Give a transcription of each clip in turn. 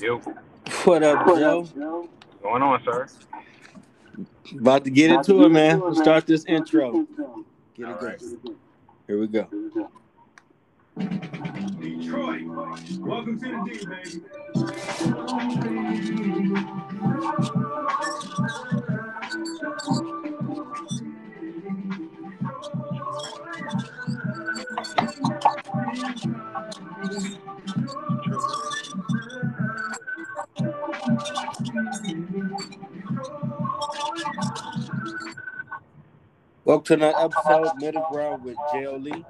Yo, What up, Joe? what's going on, sir? About to get into it, man. Let's start this intro. Get it right. Here we go. Detroit. Welcome to the D, baby. Welcome to another episode, Middle Ground with J.O. Lee,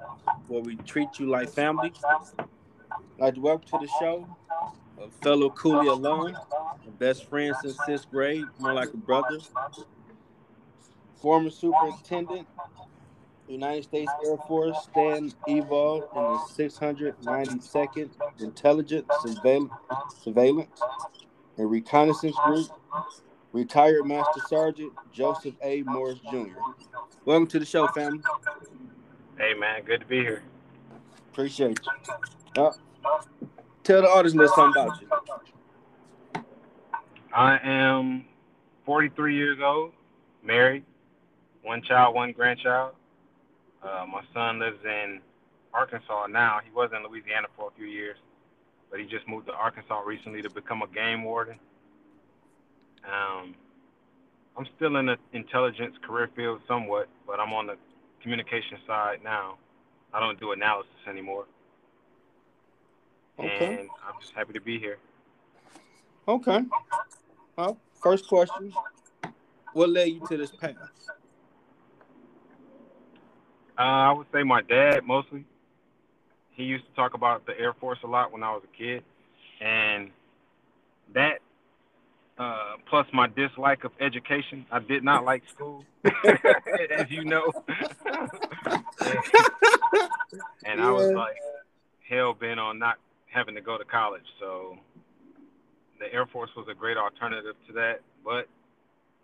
where we treat you like family. I'd like welcome to the show a fellow Cooley alum, a best friend since sixth grade, more like a brother. Former superintendent, United States Air Force, Stan Eval in the 692nd Intelligence Surveillance, Surveillance and Reconnaissance Group, retired Master Sergeant Joseph A. Morris Jr. Welcome to the show, family. Hey, man, good to be here. Appreciate you. Uh, tell the audience a little something about you. I am 43 years old, married, one child, one grandchild. Uh, my son lives in Arkansas now. He was in Louisiana for a few years, but he just moved to Arkansas recently to become a game warden. Um, I'm still in the intelligence career field somewhat, but I'm on the communication side now. I don't do analysis anymore. Okay. And I'm just happy to be here. Okay. Well, first question. What led you to this path? Uh, I would say my dad mostly. He used to talk about the Air Force a lot when I was a kid, and that uh, plus my dislike of education. I did not like school, as you know, and I was like hell bent on not having to go to college. So the Air Force was a great alternative to that, but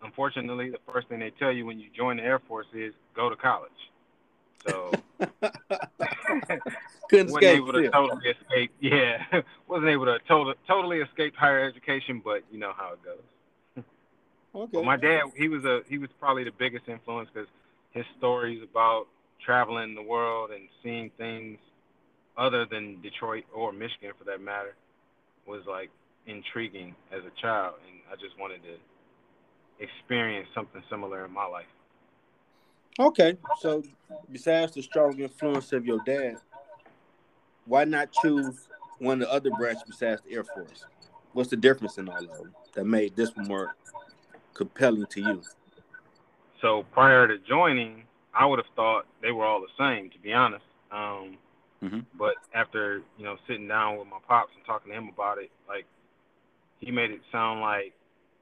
unfortunately, the first thing they tell you when you join the Air Force is go to college. So Couldn't wasn't escape. able to totally escape. Yeah, wasn't able to total, totally escape higher education, but you know how it goes. Okay. But my dad, he was a he was probably the biggest influence because his stories about traveling the world and seeing things other than Detroit or Michigan for that matter was like intriguing as a child, and I just wanted to experience something similar in my life. Okay. So, besides the strong influence of your dad, why not choose one of the other branches besides the Air Force? What's the difference in all of them that made this one more compelling to you? So prior to joining, I would have thought they were all the same, to be honest. Um, Mhm. But after you know sitting down with my pops and talking to him about it, like he made it sound like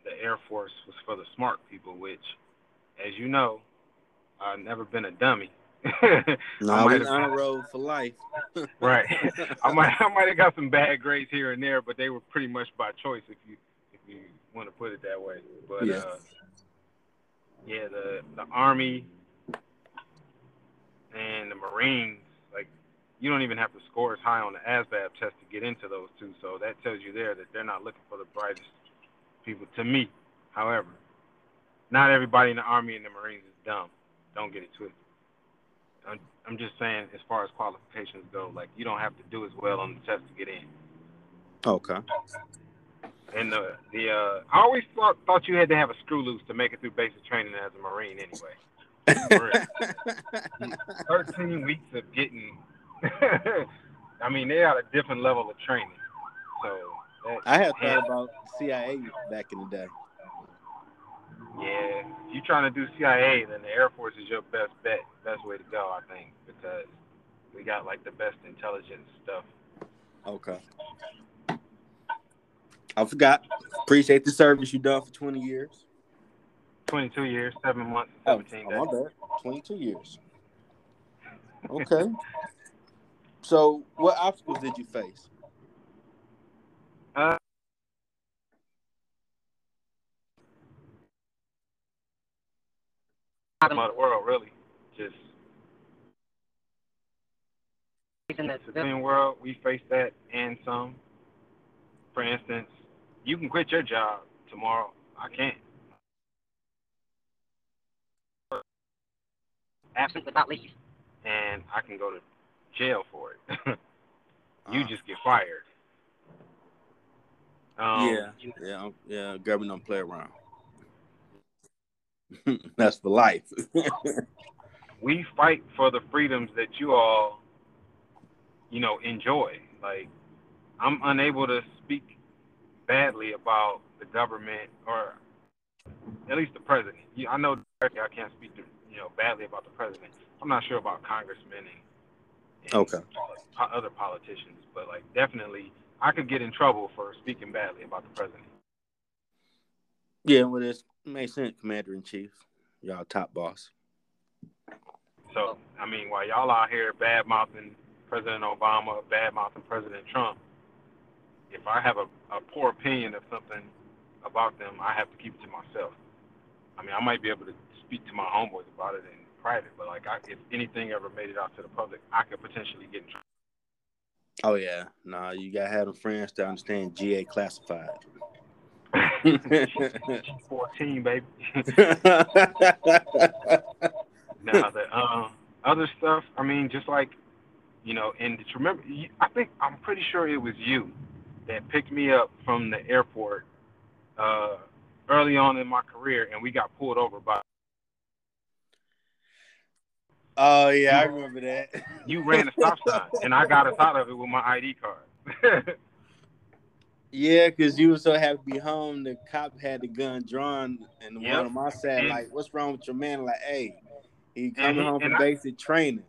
the Air Force was for the smart people, which, as you know, I've never been a dummy. No, I I might on a road for life. right. I might I might have got some bad grades here and there, but they were pretty much by choice if you if you want to put it that way. But Yeah. uh yeah, the the army and the Marines, like you don't even have to score as high on the ASVAB test to get into those two. So that tells you there that they're not looking for the brightest people. To me, however, not everybody in the army and the Marines is dumb. Don't get it twisted. I'm, I'm just saying, as far as qualifications go, like you don't have to do as well on the test to get in. Okay. And the the uh, I always thought thought you had to have a screw loose to make it through basic training as a Marine. Anyway, thirteen weeks of getting. I mean, they got a different level of training. So I had thought about CIA back in the day. Yeah, if you're trying to do CIA, then the Air Force is your best bet, best way to go, I think, because we got like the best intelligence stuff. Okay. I forgot. Appreciate the service you've done for 20 years. 22 years, seven months, Oh, 17 oh, days. my bad. 22 years. Okay. so, what obstacles did you face? Uh, bottom of the world, really. Just in the civilian world, we face that and some. For instance, you can quit your job tomorrow. I can't. Absent without leave. And I can go to jail for it. you Uh, just get fired. Um, yeah, yeah, um, yeah. Government don't play around. That's for life. we fight for the freedoms that you all, you know, enjoy. Like, I'm unable to speak badly about the government or at least the president. You- I know directly I can't speak to, you know, badly about the president. I'm not sure about congressmen and, and Okay. other politicians, but like definitely I could get in trouble for speaking badly about the president. yeah, well, this makes sense, Commander in Chief. Y'all top boss. So, I mean, while y'all out here bad mouthing President Obama, bad mouthing President Trump, if I have a, a poor opinion of something about them, I have to keep it to myself. I mean, I might be able to speak to my homeboys about it in private, but like, I, if anything ever made it out to the public, I could potentially get in trouble. Oh yeah, nah, you gotta have them friends to understand GA classified. 14, baby. now the uh, other stuff, I mean, just like you know, and remember, I think I'm pretty sure it was you that picked me up from the airport uh, early on in my career, and we got pulled over by. oh yeah, I remember that. You ran a stop sign, and I got us out of it with my ID card. Yeah, because you were so happy to be home. The cop had the gun drawn, and Yep. one of my side, like, "What's wrong with your man?" Like, "Hey, he coming he- home from I- basic training.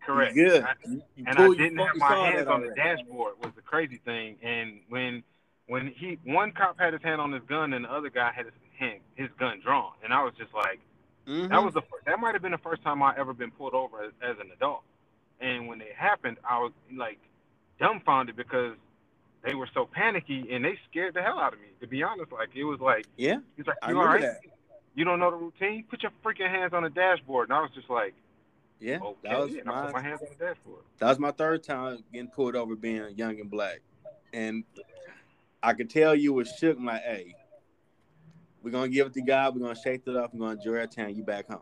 He Correct. good. I- You- you and I didn't have my hands on the dashboard was the crazy thing. And when when he one cop had his hand on his gun and the other guy had his hand his gun drawn, and I was just like, Mhm. that was the fir- that might have been the first time I ever been pulled over as, as an adult. And when it happened, I was like dumbfounded because they were so panicky and they scared the hell out of me. To be honest, like it was like yeah. he's like, I you all remember that. You don't know the routine? Put your freaking hands on the dashboard. And I was just like, Yeah, okay, that was and I put my my hands on the dashboard. that was my third time getting pulled over being young and black, and I could tell you was shook. I'm like, "Hey, we're gonna give it to God. We're gonna shake it up. We're gonna enjoy our time. You back home."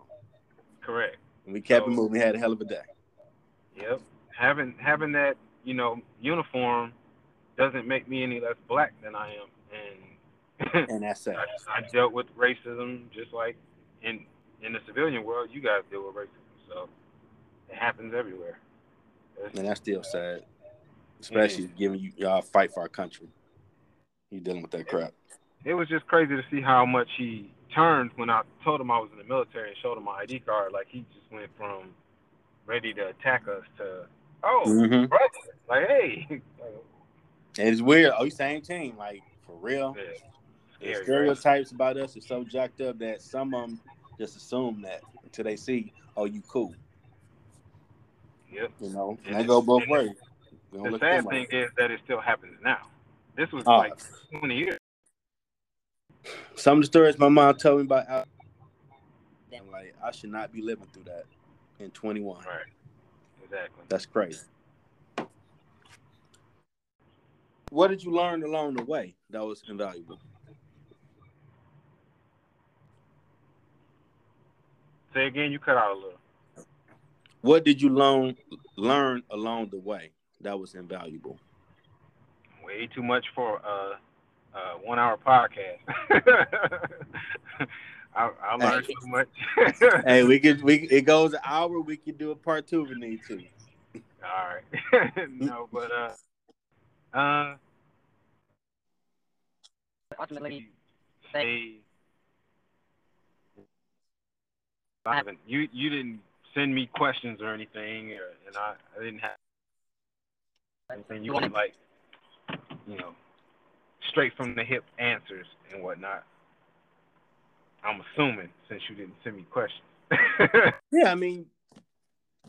Correct. And we kept it moving. We had a hell of a day. Yep. Having having that, you know, uniform doesn't make me any less black than I am. And And that's it. I, I dealt with racism just like in in the civilian world, you guys deal with racism. So it happens everywhere. It's- And that's still sad, especially giving you y'all fight for our country. You dealing with that crap. it was just crazy to see how much he turned when I told him I was in the military and showed him my ID card. Like he just went from ready to attack us to oh Mm-hmm. brother, like hey, And it's weird. Oh, you same team, like for real. Yeah, The right? stereotypes about us are so jacked up that some of them just assume that until they see, oh, you cool. Yep. You know, and And they go both ways. The sad thing like- is that it still happens now. This was Oh. like 20 years. Some of the stories my mom told me about, out- I'm like, I should not be living through that in 21. Right. Exactly. That's crazy. What did you learn along the way that was invaluable? Say again, you cut out a little. What did you learn learn along the way that was invaluable? Way too much for uh, uh, one hour podcast. I, I learned Hey. too much. hey, we could we it goes an hour. We could do a part two if we need to. All right. no, but uh, uh, ultimately, say, I haven't. You you didn't send me questions or anything, or, and I, I didn't have anything. You wanted like, you know, straight from the hip answers and whatnot. I'm assuming since you didn't send me questions. Yeah, I mean,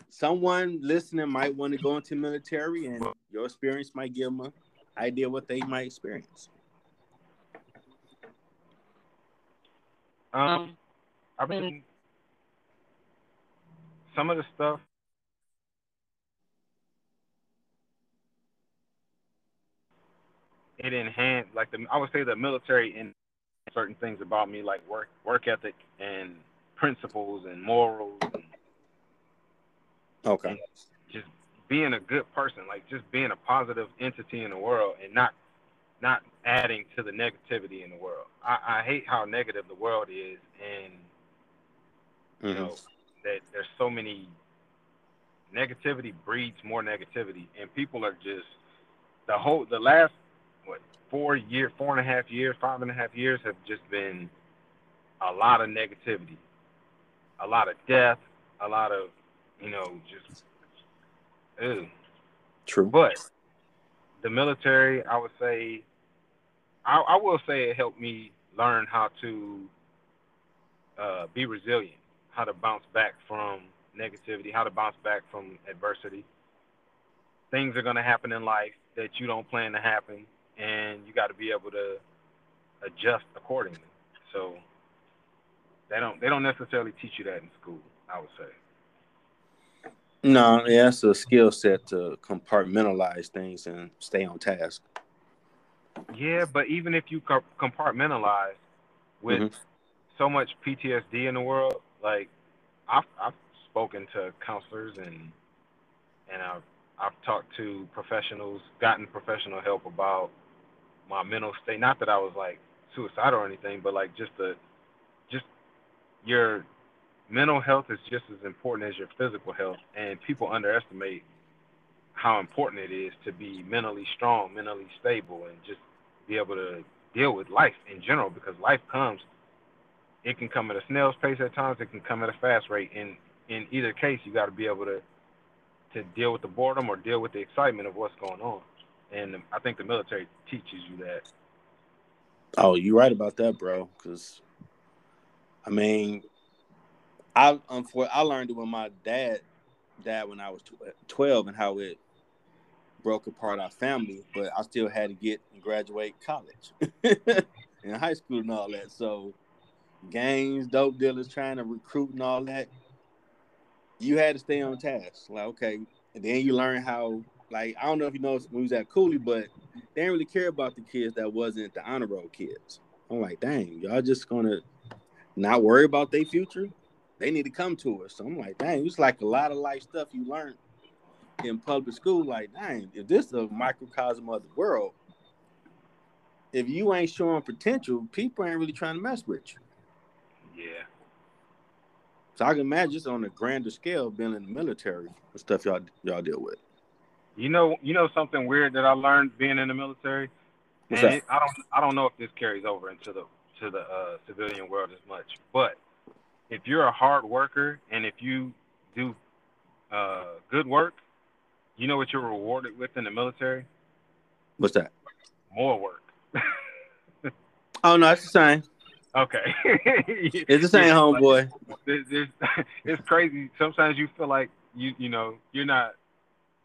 someone listening might want to go into military, and your experience might give them an idea what they might experience. Um, I've been some of the stuff. it enhanced like the I would say the military in certain things about me like work work ethic and principles and morals and Okay. just being a good person, like just being a positive entity in the world and not not adding to the negativity in the world. I, I hate how negative the world is and you Mhm. know that there's so many negativity breeds more negativity and people are just the whole the last what four year four and a half years five and a half years have just been a lot of negativity a lot of death a lot of you know just ew. True. but the military i would say I, I will say it helped me learn how to uh, be resilient how to bounce back from negativity, how to bounce back from adversity. Things are going to happen in life that you don't plan to happen, and you got to be able to adjust accordingly. So they don't they don't necessarily teach you that in school. I would say. No, yeah, it's a skill set to compartmentalize things and stay on task. Yeah, but even if you compartmentalize with Mhm. so much PTSD in the world, like I've I've spoken to counselors and and I've I've talked to professionals, gotten professional help about my mental state. Not that I was like suicidal or anything, but like just the just your mental health is just as important as your physical health, and people underestimate how important it is to be mentally strong, mentally stable, and just be able to deal with life in general because life comes it can come at a snail's pace at times it can come at a fast rate in in either case you got to be able to to deal with the boredom or deal with the excitement of what's going on and i think the military teaches you that Oh, you're right about that, bro. Because I mean, I unfor- I learned it when my dad died when I was tw- twelve, and how it broke apart our family. But I still had to get and graduate college and high school and all that. So gangs, dope dealers trying to recruit and all that. You had to stay on task. Like okay, and then you learn how. Like I don't know if you know when we was at Cooley, but they didn't really care about the kids that wasn't the honor roll kids. I'm like, dang, y'all just gonna not worry about their future? They need to come to us. So I'm like, dang, it's like a lot of life stuff you learn in public school. Like, dang, if this is a microcosm of the world, if you ain't showing potential, people ain't really trying to mess with you. yeah So I can imagine just on a grander scale being in the military and stuff y'all y'all deal with. you know you know something weird that i learned being in the military What's and that? it, i don't i don't know if this carries over into the to the uh, civilian world as much but if you're a hard worker and if you do uh, good work you know what you're rewarded with in the military What's that? more work Oh no, it's the same. okay It's the same, homeboy. It's, it's, it's crazy. Sometimes you feel like you you know you're not.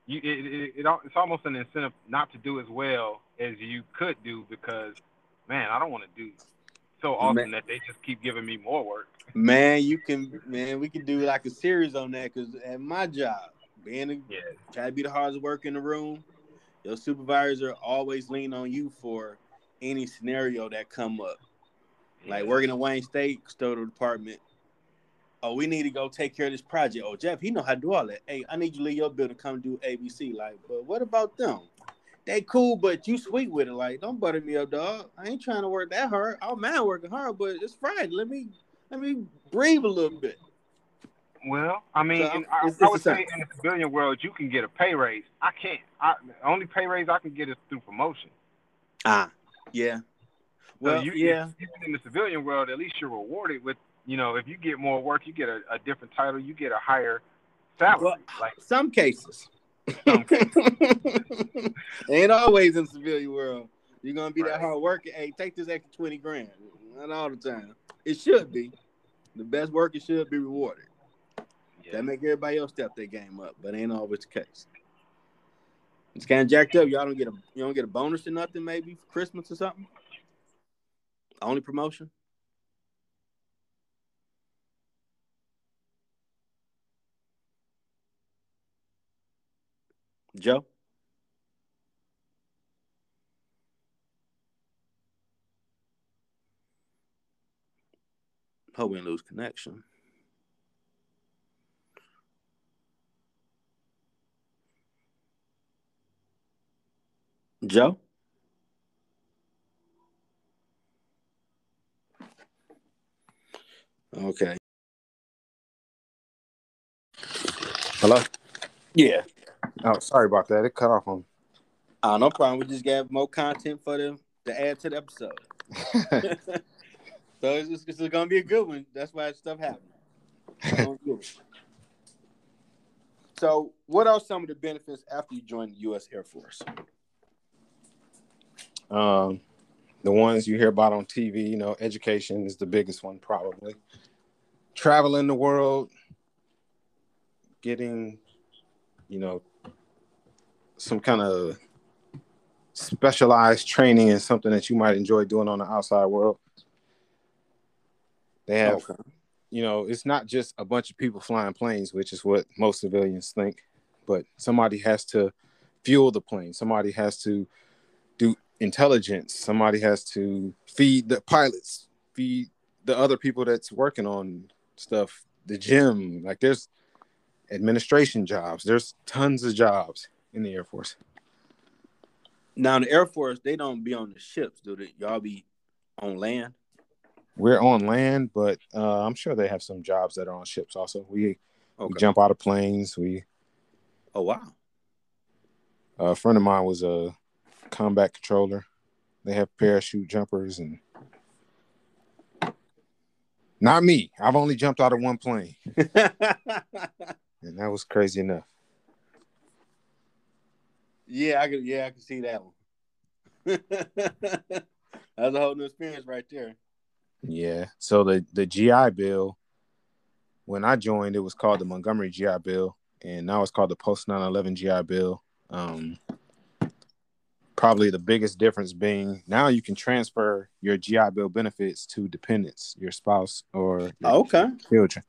You it, it, it it's almost an incentive not to do as well as you could do because man I don't want to do so often Man. that they just keep giving me more work. Man, you can man, we can do like a series on that because at my job, being a, Yeah, try to be the hardest worker in the room, your supervisor always lean on you for any scenario that come up. Like yeah. working at Wayne State custodial department. Oh, we need to go take care of this project. Oh, Jeff, he know how to do all that. Hey, I need you to leave your building, come do ABC. Like, but what about them? They cool, but you sweet with it. Like, don't butter me up, dog. I ain't trying to work that hard. I don't mind working hard, but it's Friday. Let me let me breathe a little bit. Well, I mean, So, in, I, I would say in the civilian world you can get a pay raise. I can't. I the only pay raise I can get is through promotion. Ah, yeah. Well, so you, yeah. Even in the civilian world, at least you're rewarded with. You know, if you get more work, you get a, a different title, you get a higher salary. Well, like Some cases. Ain't always in the civilian world. You're gonna be that Right. hard worker. Hey, take this extra twenty grand. Not all the time. It should be. The best worker should be rewarded. yeah. That make everybody else step their game up, but ain't always the case. It's kind of jacked up. Y'all don't get a you don't get a bonus or nothing, maybe for Christmas or something. Only promotion. Joe? Hope we didn't lose connection. Joe? Okay. Hello? Yeah. Oh, sorry about that. It cut off on. Uh, no problem. We just got more content for them to add to the episode. so it's, just, it's gonna be a good one. That's why stuff happens. so, what are some of the benefits after you join the U.S. Air Force? um, the ones you hear about on TV, you know, education is the biggest one probably. Traveling the world, getting, you know, some kind of specialized training in something that you might enjoy doing on the outside world. They have, Okay. you know, it's not just a bunch of people flying planes, which is what most civilians think, but somebody has to fuel the plane. Somebody has to do intelligence. Somebody has to feed the pilots, feed the other people that's working on stuff, the gym. Like there's administration jobs. There's tons of jobs in the Air Force. Now, the Air Force, they don't be on the ships, do they? Y'all be on land? We're on land, but uh, I'm sure they have some jobs that are on ships also. We, we jump out of planes. We Oh, wow. a friend of mine was a combat controller. They have parachute jumpers and not me. I've only jumped out of one plane, and that was crazy enough. Yeah, I could. Yeah, I can see that one. That's a whole new experience right there. Yeah. So the the GI Bill, when I joined, it was called the Montgomery GI Bill, and now it's called the Post 9/11 GI Bill. Um, probably the biggest difference being now you can transfer your GI Bill benefits to dependents, your spouse or your Okay. children.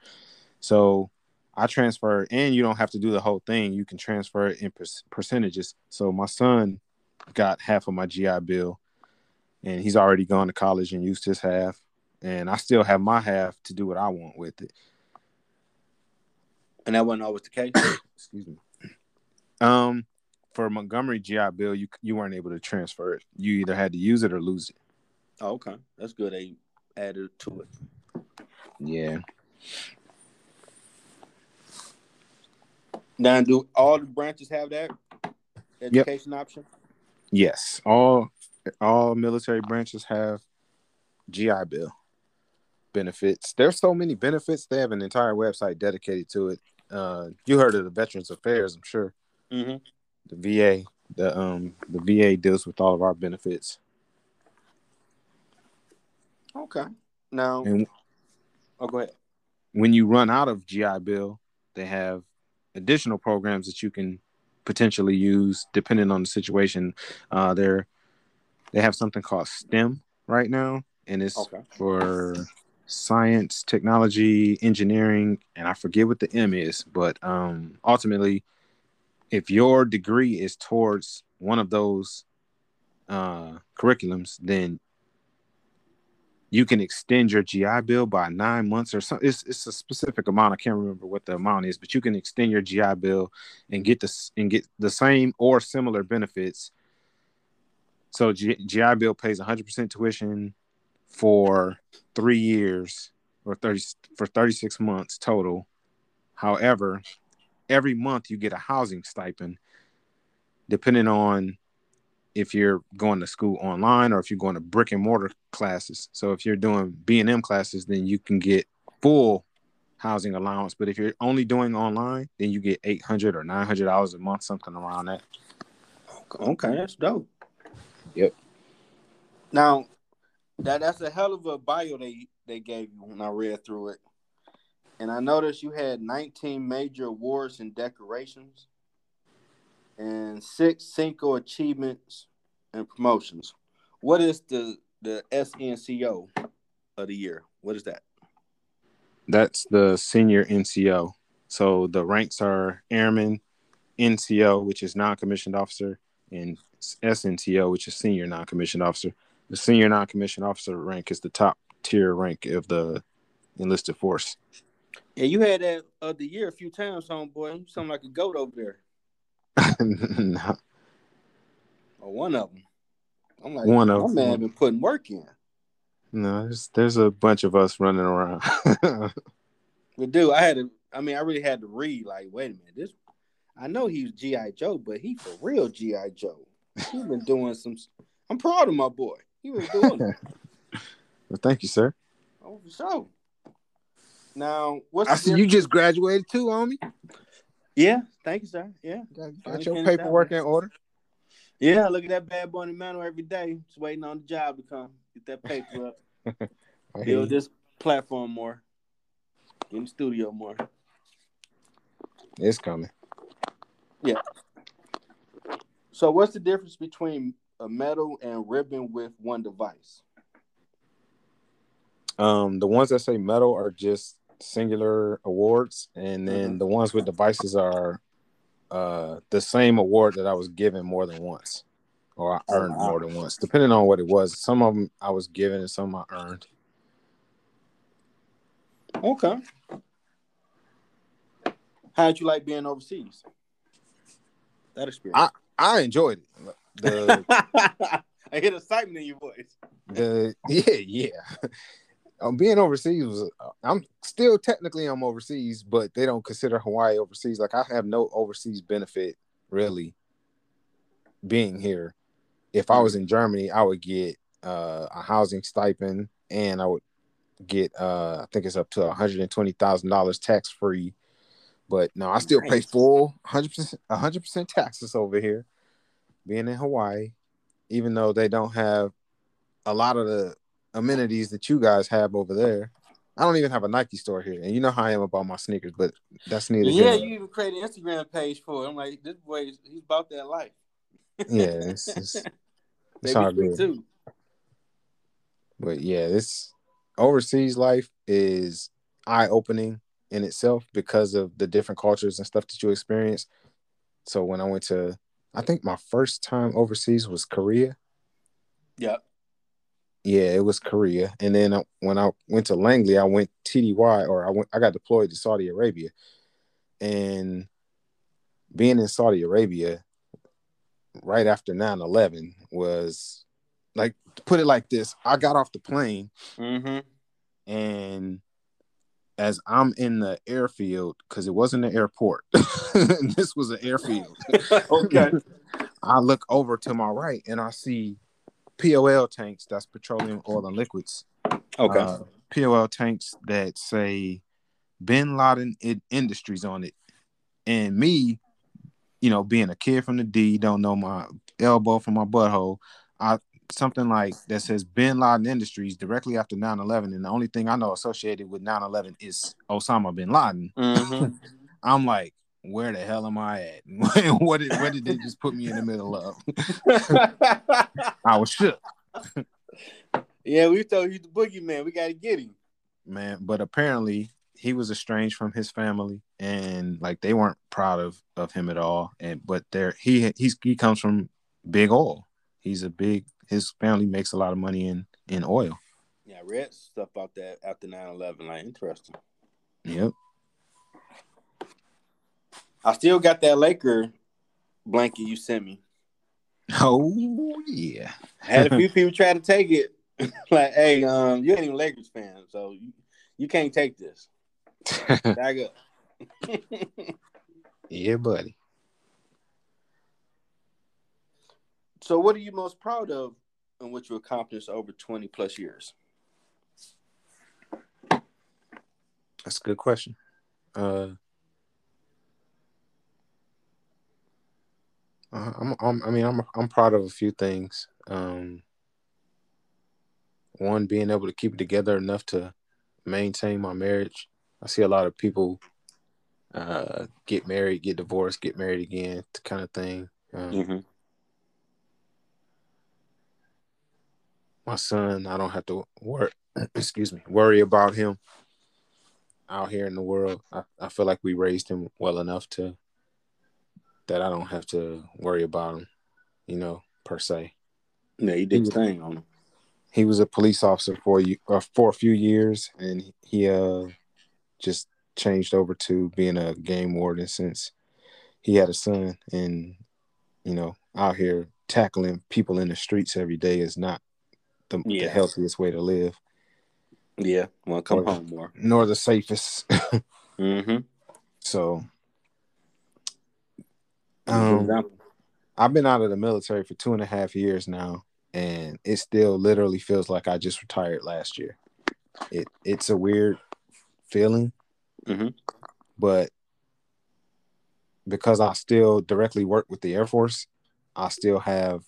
So I transfer, and you don't have to do the whole thing. You can transfer it in per- percentages. So my son got half of my GI Bill, and he's already gone to college and used his half, and I still have my half to do what I want with it. And that wasn't always the case. Excuse me. Um, for Montgomery GI Bill, you you weren't able to transfer it. You either had to use it or lose it. oh, okay. That's good. They added to it. Yeah. Now, do all the branches have that education option? Yes. All all military branches have GI Bill benefits. There's so many benefits. They have an entire website dedicated to it. Uh, you heard of the Veterans Affairs, I'm sure. Mm-hmm. The VA, the um, the VA deals with all of our benefits. Okay. Now, And oh, go ahead. when you run out of GI Bill, they have additional programs that you can potentially use depending on the situation. Uh, they're they have something called STEM right now, and it's Okay. for science, technology, engineering, and I forget what the M is, but um, ultimately, if your degree is towards one of those uh, curriculums, then you can extend your GI Bill by nine months or something. It's, it's a specific amount. I can't remember what the amount is, but you can extend your GI Bill and get this and get the same or similar benefits. So G, GI Bill pays 100% tuition for three years or 30 for 36 months total. However, every month you get a housing stipend, depending on if you're going to school online or if you're going to brick and mortar classes. So if you're doing B and M classes, then you can get full housing allowance. But if you're only doing online, then you get eight hundred or nine hundred dollars a month, something around that. Okay, that's dope. Yep. Now, that that's a hell of a bio they they gave you when I read through it, and I noticed you had 19 major awards and decorations, and six SNCO achievements and promotions. What is the the SNCO of the year? What is that? That's the senior NCO. So the ranks are airman, NCO, which is non-commissioned officer, and SNCO, which is senior non-commissioned officer. The senior non-commissioned officer rank is the top tier rank of the enlisted force. Yeah, you had that of the year a few times, homeboy. You sound like a goat over there. No, Or one of them. I'm like, One my of man them. been putting work in. no, there's there's a bunch of us running around. But dude, I had to. I mean, I really had to read. Like, wait a minute, this. I know he was GI Joe, but he for real GI Joe. He's been doing some. I'm proud of my boy. He was doing it. well, thank you, sir. Oh, for sure. Now, what's I the see you just graduated too, homie. Yeah, thank you, sir. Yeah, Got, got your paperwork in order. yeah. Look at that bad boy in the mantle every day, just waiting on the job to come. Get that paper up, I hear build this platform more, get in the studio more. It's coming. Yeah. So, what's the difference between a medal and ribbon with one device? Um, the ones that say medal are just singular awards, and then Mhm. the ones with devices are uh the same award that I was given more than once, or I Oh, earned more than once, depending on what it was. Some of them I was given, and some I earned. Okay. How did you like being overseas? That experience. I enjoyed it. The I hear the excitement in your voice. the yeah yeah. Um, being overseas was I'm still technically I'm overseas, but they don't consider Hawaii overseas. Like I have no overseas benefit really being here. If I was in Germany, I would get uh, a housing stipend and I would get uh I think it's up to $120,000 tax free. But no, I still pay full 100% 100% taxes over here being in Hawaii even though they don't have a lot of the amenities that you guys have over there. I don't even have a Nike store here, and you know how I am about my sneakers, but that's neither. Yeah, you even created an Instagram page for it. I'm like, this boy, is- he's about that life. yeah, it's, it's, it's all good. too. But yeah, this overseas life is eye opening in itself because of the different cultures and stuff that you experience. So when I went to, I think my first time overseas was Korea. Yep. Yeah, it was Korea. And then uh, when I went to Langley, I went TDY or I went I got deployed to Saudi Arabia. And being in Saudi Arabia right after 9/11 was like to put it like this, I got off the plane Mm-hmm. and as I'm in the airfield cuz it wasn't an airport. this was an airfield. okay. I look over to my right and I see POL tanks, that's petroleum oil and liquids. Okay. uh, POL tanks that say Bin Laden Industries on it. And me, you know, being a kid from the D, don't know my elbow from my butthole. I something like that says Bin Laden Industries directly after 9-11. And the only thing I know associated with 9-11 is Osama bin Laden. mm-hmm. I'm like, where the hell am I at? what did what did they just put me in the middle of? I was shook. yeah, we told you the boogeyman. We got to get him. man but apparently he was estranged from his family and like they weren't proud of of him at all and but there he he's he comes from big oil he's a big his family makes a lot of money in in oil Yeah, I read stuff about that after 9-11. Like, interesting. yep I still got that Laker blanket you sent me. oh yeah I had a few people try to take it. like, hey, um, you ain't even a Lakers fan, so you, you can't take this. Back up. yeah buddy so, what are you most proud of and what you accomplished over 20 plus years? that's a good question uh uh, I'm, I'm, I mean, I'm, I'm proud of a few things. Um, one, being able to keep it together enough to maintain my marriage. I see a lot of people uh, get married, get divorced, get married again, kind of thing. Um, Mm-hmm. My son, I don't have to worry. Excuse me, worry about him out here in the world. I, I feel like we raised him well enough to that I don't have to worry about him, you know, per se. Yeah, you did the thing on him. he was a police officer for you uh, for a few years, and he uh just changed over to being a game warden since he had a son, and you know, out here tackling people in the streets every day is not the, Yeah. the healthiest way to live, Yeah, to come Or- home more. nor the safest. Mm-hmm. so, um, I've been out of the military for two and a half years now, and it still literally feels like I just retired last year. It it's a weird feeling, Mhm. but because I still directly work with the Air Force, I still have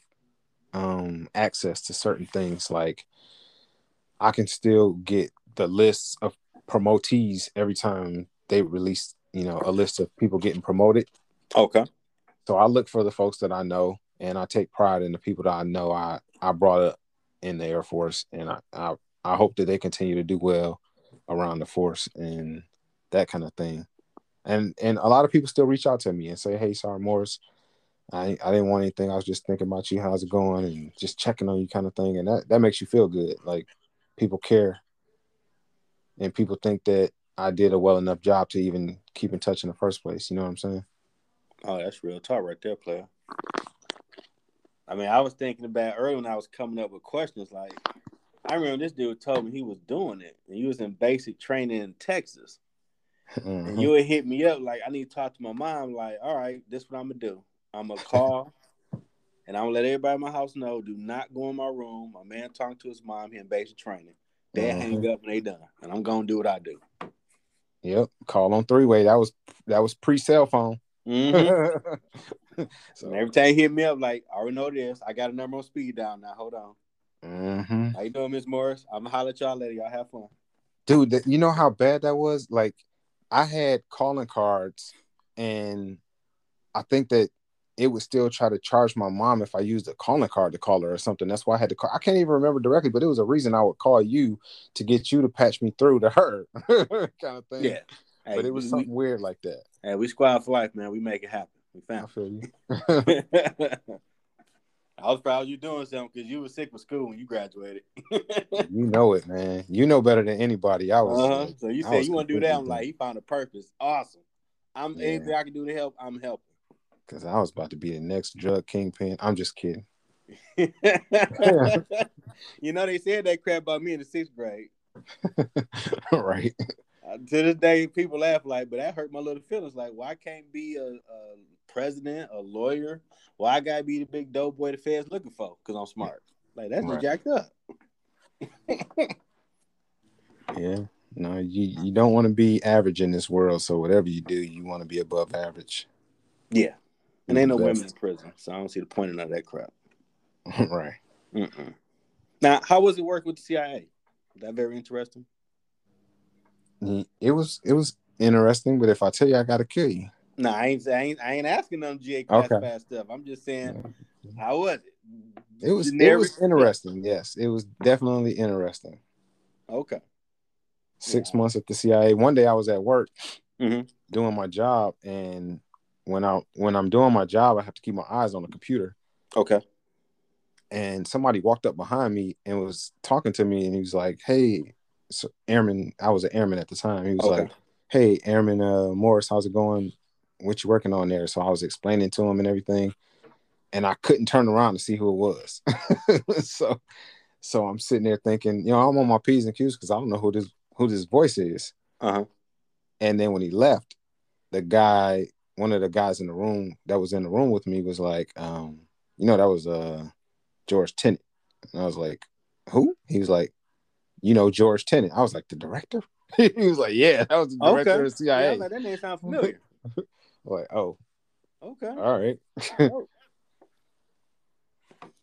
um, access to certain things. Like I can still get the lists of promotees every time they release, you know, a list of people getting promoted. Okay. So I look for the folks that I know, and I take pride in the people that I know I I brought up in the Air Force, and I I, I hope that they continue to do well around the force and that kind of thing. And and a lot of people still reach out to me and say, "Hey, Sergeant Morris, I I didn't want anything. I was just thinking about you. How's it going? And just checking on you, kind of thing. And that that makes you feel good. Like people care, and people think that I did a well enough job to even keep in touch in the first place. You know what I'm saying? Oh, that's real talk right there, player. I mean, I was thinking about earlier when I was coming up with questions. Like, I remember this dude told me he was doing it, and he was in basic training in Texas. Mhm. And you would hit me up like, I need to talk to my mom. Like, all right, this is what I'm gonna do. I'm gonna call, and I'm gonna let everybody in my house know. Do not go in my room. My man talking to his mom. He in basic training. They Mhm. hang up and they done, and I'm gonna do what I do. Yep. Call on three way. That was that was pre cell phone. Mm-hmm. so, And every time he hit me up, like, I already know this. I got a number on speed down now. Hold on. mhm. How you doing, Miss Morris? I'm gonna holler at y'all later. Y'all have fun. dude, that, you know how bad that was. Like, I had calling cards, and I think that it would still try to charge my mom if I used a calling card to call her or something. That's why I had to call. I can't even remember directly, but it was a reason I would call you to get you to patch me through to her, kind of thing. Yeah. But it was we, something weird like that. Hey, we squad for life, man. We make it happen. We I found. feel you. I was proud of you doing something because you were sick for school when you graduated. you know it, man. You know better than anybody. I was. Uh-huh. like, So you said you want to do that. I'm like, he found a purpose. Awesome. I'm Yeah. anything I can do to help. I'm helping. because I was about to be the next drug kingpin. I'm just kidding. you know they said that crap about me in the sixth grade. right. To this day, people laugh like, but that hurt my little feelings. Like, why can't be a, a president, a lawyer? Why I gotta be the big dope boy the feds looking for? Because I'm smart. Like that's Right. jacked up. Yeah. No, you you don't want to be average in this world. So whatever you do, you want to be above average. Yeah, and ain't no women in prison, so I don't see the point in none of that crap. right. Mm-mm. Now, how was it working with the CIA? that very interesting? It was it was interesting, but if I tell you, I gotta kill you. No, I ain't, I ain't, I ain't asking them GA Okay. classified stuff. I'm just saying, how was it? It was it was interesting. Yes, it was definitely interesting. Okay. Six Yeah. months at the CIA. One day I was at work Mhm. doing my job, and when I when I'm doing my job, I have to keep my eyes on the computer. Okay. and somebody walked up behind me and was talking to me and he was like hey so airman i was an airman at the time. He was Okay. like hey airman uh morris how's it going? What you working on there? So i was explaining to him and everything and i couldn't turn around to see who it was. So so i'm sitting there thinking you know i'm on my p's and q's because i don't know who this who this voice is. Uh huh. and then when he left the guy one of the guys in the room that was in the room with me was like um you know that was uh george tenet and i was like who? He was like you know george tenet i was like the director he was like yeah that was the director Okay. of the Yeah, I cia was like, that name sounds familiar. Like oh Okay. all right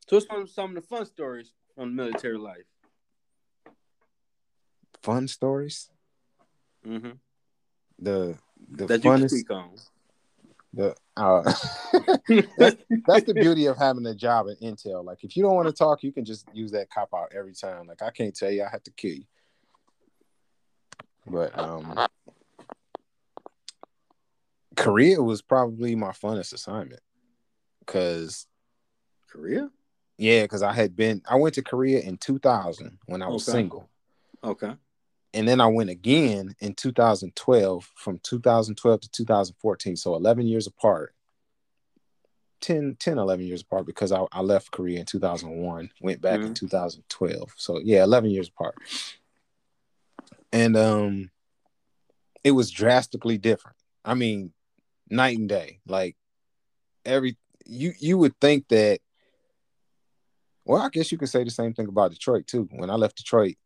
So what's some some of the fun stories from military life? fun stories Mm-hmm. the the That you funnest speak on. The uh that's, that's the beauty of having a job at intel like if you don't want to talk you can just use that cop out every time like i can't tell you i have to kill you but um korea was probably my funnest assignment because Korea? Yeah, because I had been I went to Korea in 2000 when I was Okay. single. Okay. And then I went again in 2012 from 2012 to 2014. So 11 years apart. 10, 10 11 years apart because I, I left Korea in 2001, went back in Mhm. 2012. So yeah, 11 years apart. And um it was drastically different. I mean, night and day. Like every you you would think that well, I guess you could say the same thing about Detroit too. When I left Detroit,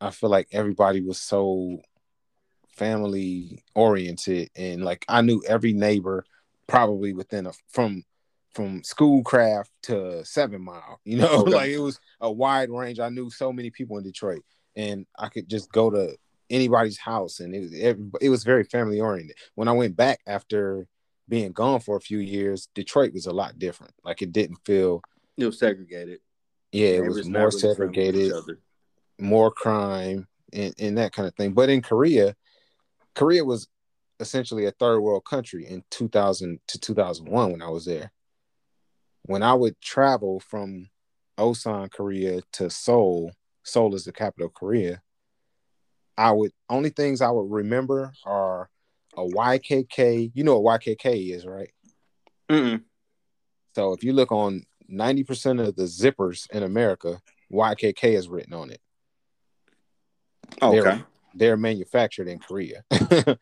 I feel like everybody was so family oriented and like I knew every neighbor probably within a from from schoolcraft to seven mile, you know, Okay. like it was a wide range. I knew so many people in Detroit and I could just go to anybody's house and it was every, it was very family oriented. When I went back after being gone for a few years, Detroit was a lot different. Like it didn't feel It was segregated. yeah, it Neighbors was more really segregated. More crime and, and that kind of thing. But in Korea, Korea was essentially a third world country in 2000 to 2001 when I was there. When I would travel from Osan, Korea to Seoul, Seoul is the capital of Korea. I would only things I would remember are a YKK. You know what YKK is, right? Mm-mm. So if you look on 90% of the zippers in America, YKK is written on it. Oh, okay. They're, they're manufactured in Korea.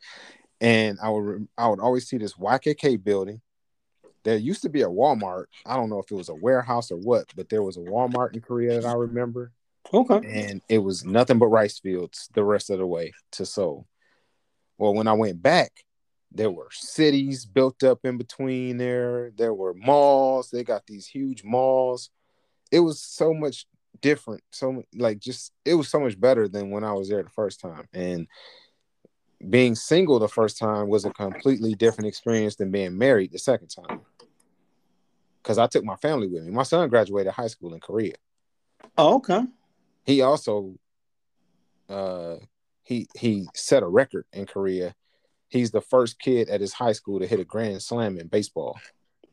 and I would I would always see this YKK building. There used to be a Walmart. I don't know if it was a warehouse or what, but there was a Walmart in Korea that I remember, Okay. and it was nothing but rice fields the rest of the way to Seoul. Well, when I went back, there were cities built up in between there. There were malls. They got these huge malls. It was so much different. So like just it was so much better than when I was there the first time. And being single the first time was a completely different experience than being married the second time. Cause I took my family with me. My son graduated high school in Korea Oh, okay. he also uh he he set a record in Korea. He's the first kid at his high school to hit a grand slam in baseball.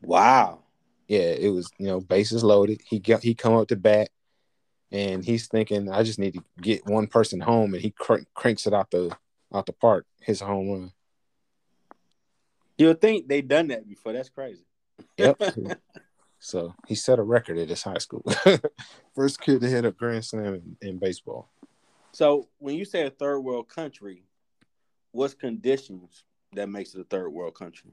Wow. Yeah, it was you know bases loaded. He got he come up to bat, and he's thinking I just need to get one person home, and he cr- cranks it out the out the park. His home run. You'll think they've done that before. That's crazy. Yep. so he set a record at his high school. first kid to hit a grand slam in, in baseball. So when you say a third world country, what's conditions that makes it a third world country?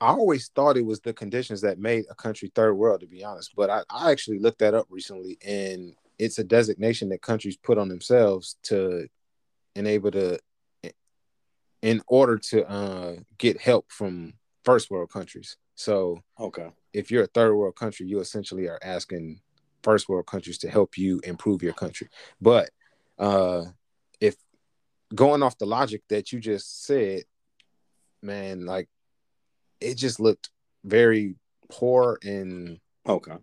I always thought it was the conditions that made a country third world, to be honest. But I, I actually looked that up recently, and it's a designation that countries put on themselves to enable to, in order to uh, get help from first world countries. So Okay. if you're a third world country, you essentially are asking first world countries to help you improve your country. But uh, if going off the logic that you just said, man, like it just looked very poor and Okay.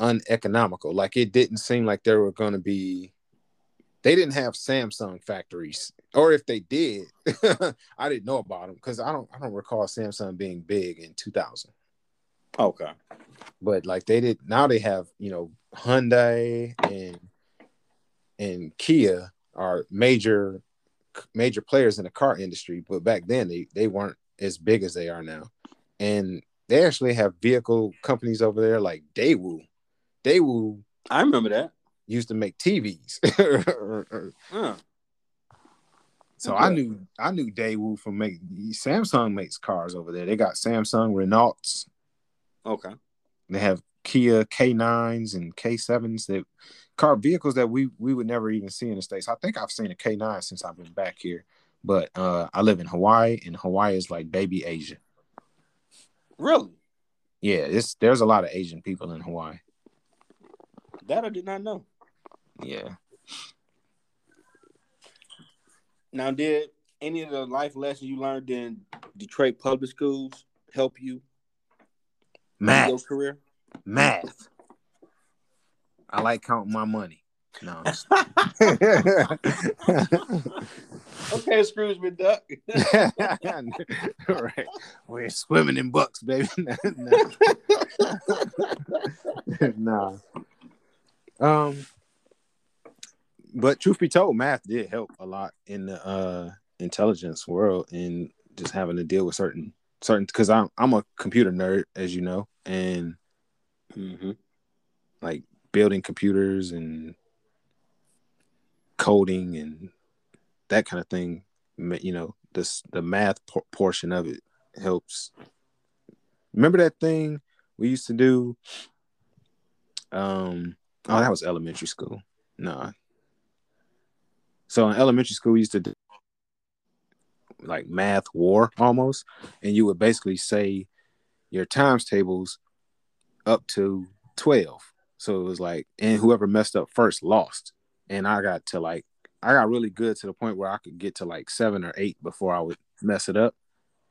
uneconomical. Like it didn't seem like there were going to be. They didn't have Samsung factories, or if they did, I didn't know about them because I don't. I don't recall Samsung being big in 2000. Okay. but like they did now they have you know Hyundai and and Kia are major major players in the car industry but back then they they weren't as big as they are now. And they actually have vehicle companies over there like Daewoo. Daewoo I remember that. used to make TVs so I knew I knew Daewoo from making Samsung makes cars over there. They got Samsung Renaults. Okay. They have Kia K9s and K7s that car vehicles that we we would never even see in the states. I think I've seen a K9 since I've been back here, but uh, I live in Hawaii, and Hawaii is like baby Asia. Really? Yeah, it's there's a lot of Asian people in Hawaii. That I did not know. Yeah, Now, did any of the life lessons you learned in Detroit public schools help you in your math, career? math. I like counting my money. No, I'm just- Okay, Scrooge McDuck. right. We're swimming in bucks, baby. No, no. nah. Um, but truth be told, math did help a lot in the uh intelligence world and just having to deal with certain certain because I'm I'm a computer nerd, as you know, and Mm-hmm. like building computers and coding and that kind of thing. You know, this the math por- portion of it helps. Remember that thing we used to do? Um, oh, that was elementary school. No. So in elementary school, we used to do like math war almost, and you would basically say your times tables up to 12. So it was like, and whoever messed up first lost. And I got to like, I got really good to the point where I could get to like seven or eight before I would mess it up.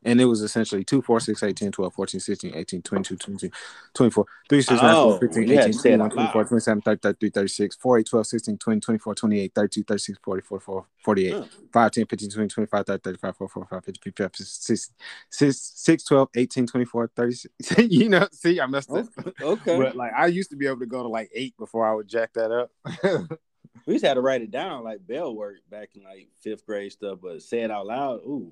And it was essentially 2, 4, 6, 8, 10, 12, 14, 16, 18, 22, 23, 24, 3, 6, 9, Oh, 12, 15, you had 18, to say it 21, out 24, loud. 27, 30, 33, 36, 48, 12, 16, 20, 24, 28, 32, 36, 40, 44, 48, Huh. 5, 10, 15, 20, 25, 30, 35, 44, 45, 50, 55, 56, 6, 6, 12, 18, 24, 36. you know, see, I messed oh, up. Okay. But like I used to be able to go to like eight before I would jack that up. we just had to write it down like bell work back in like fifth grade stuff, but say it out loud. Ooh,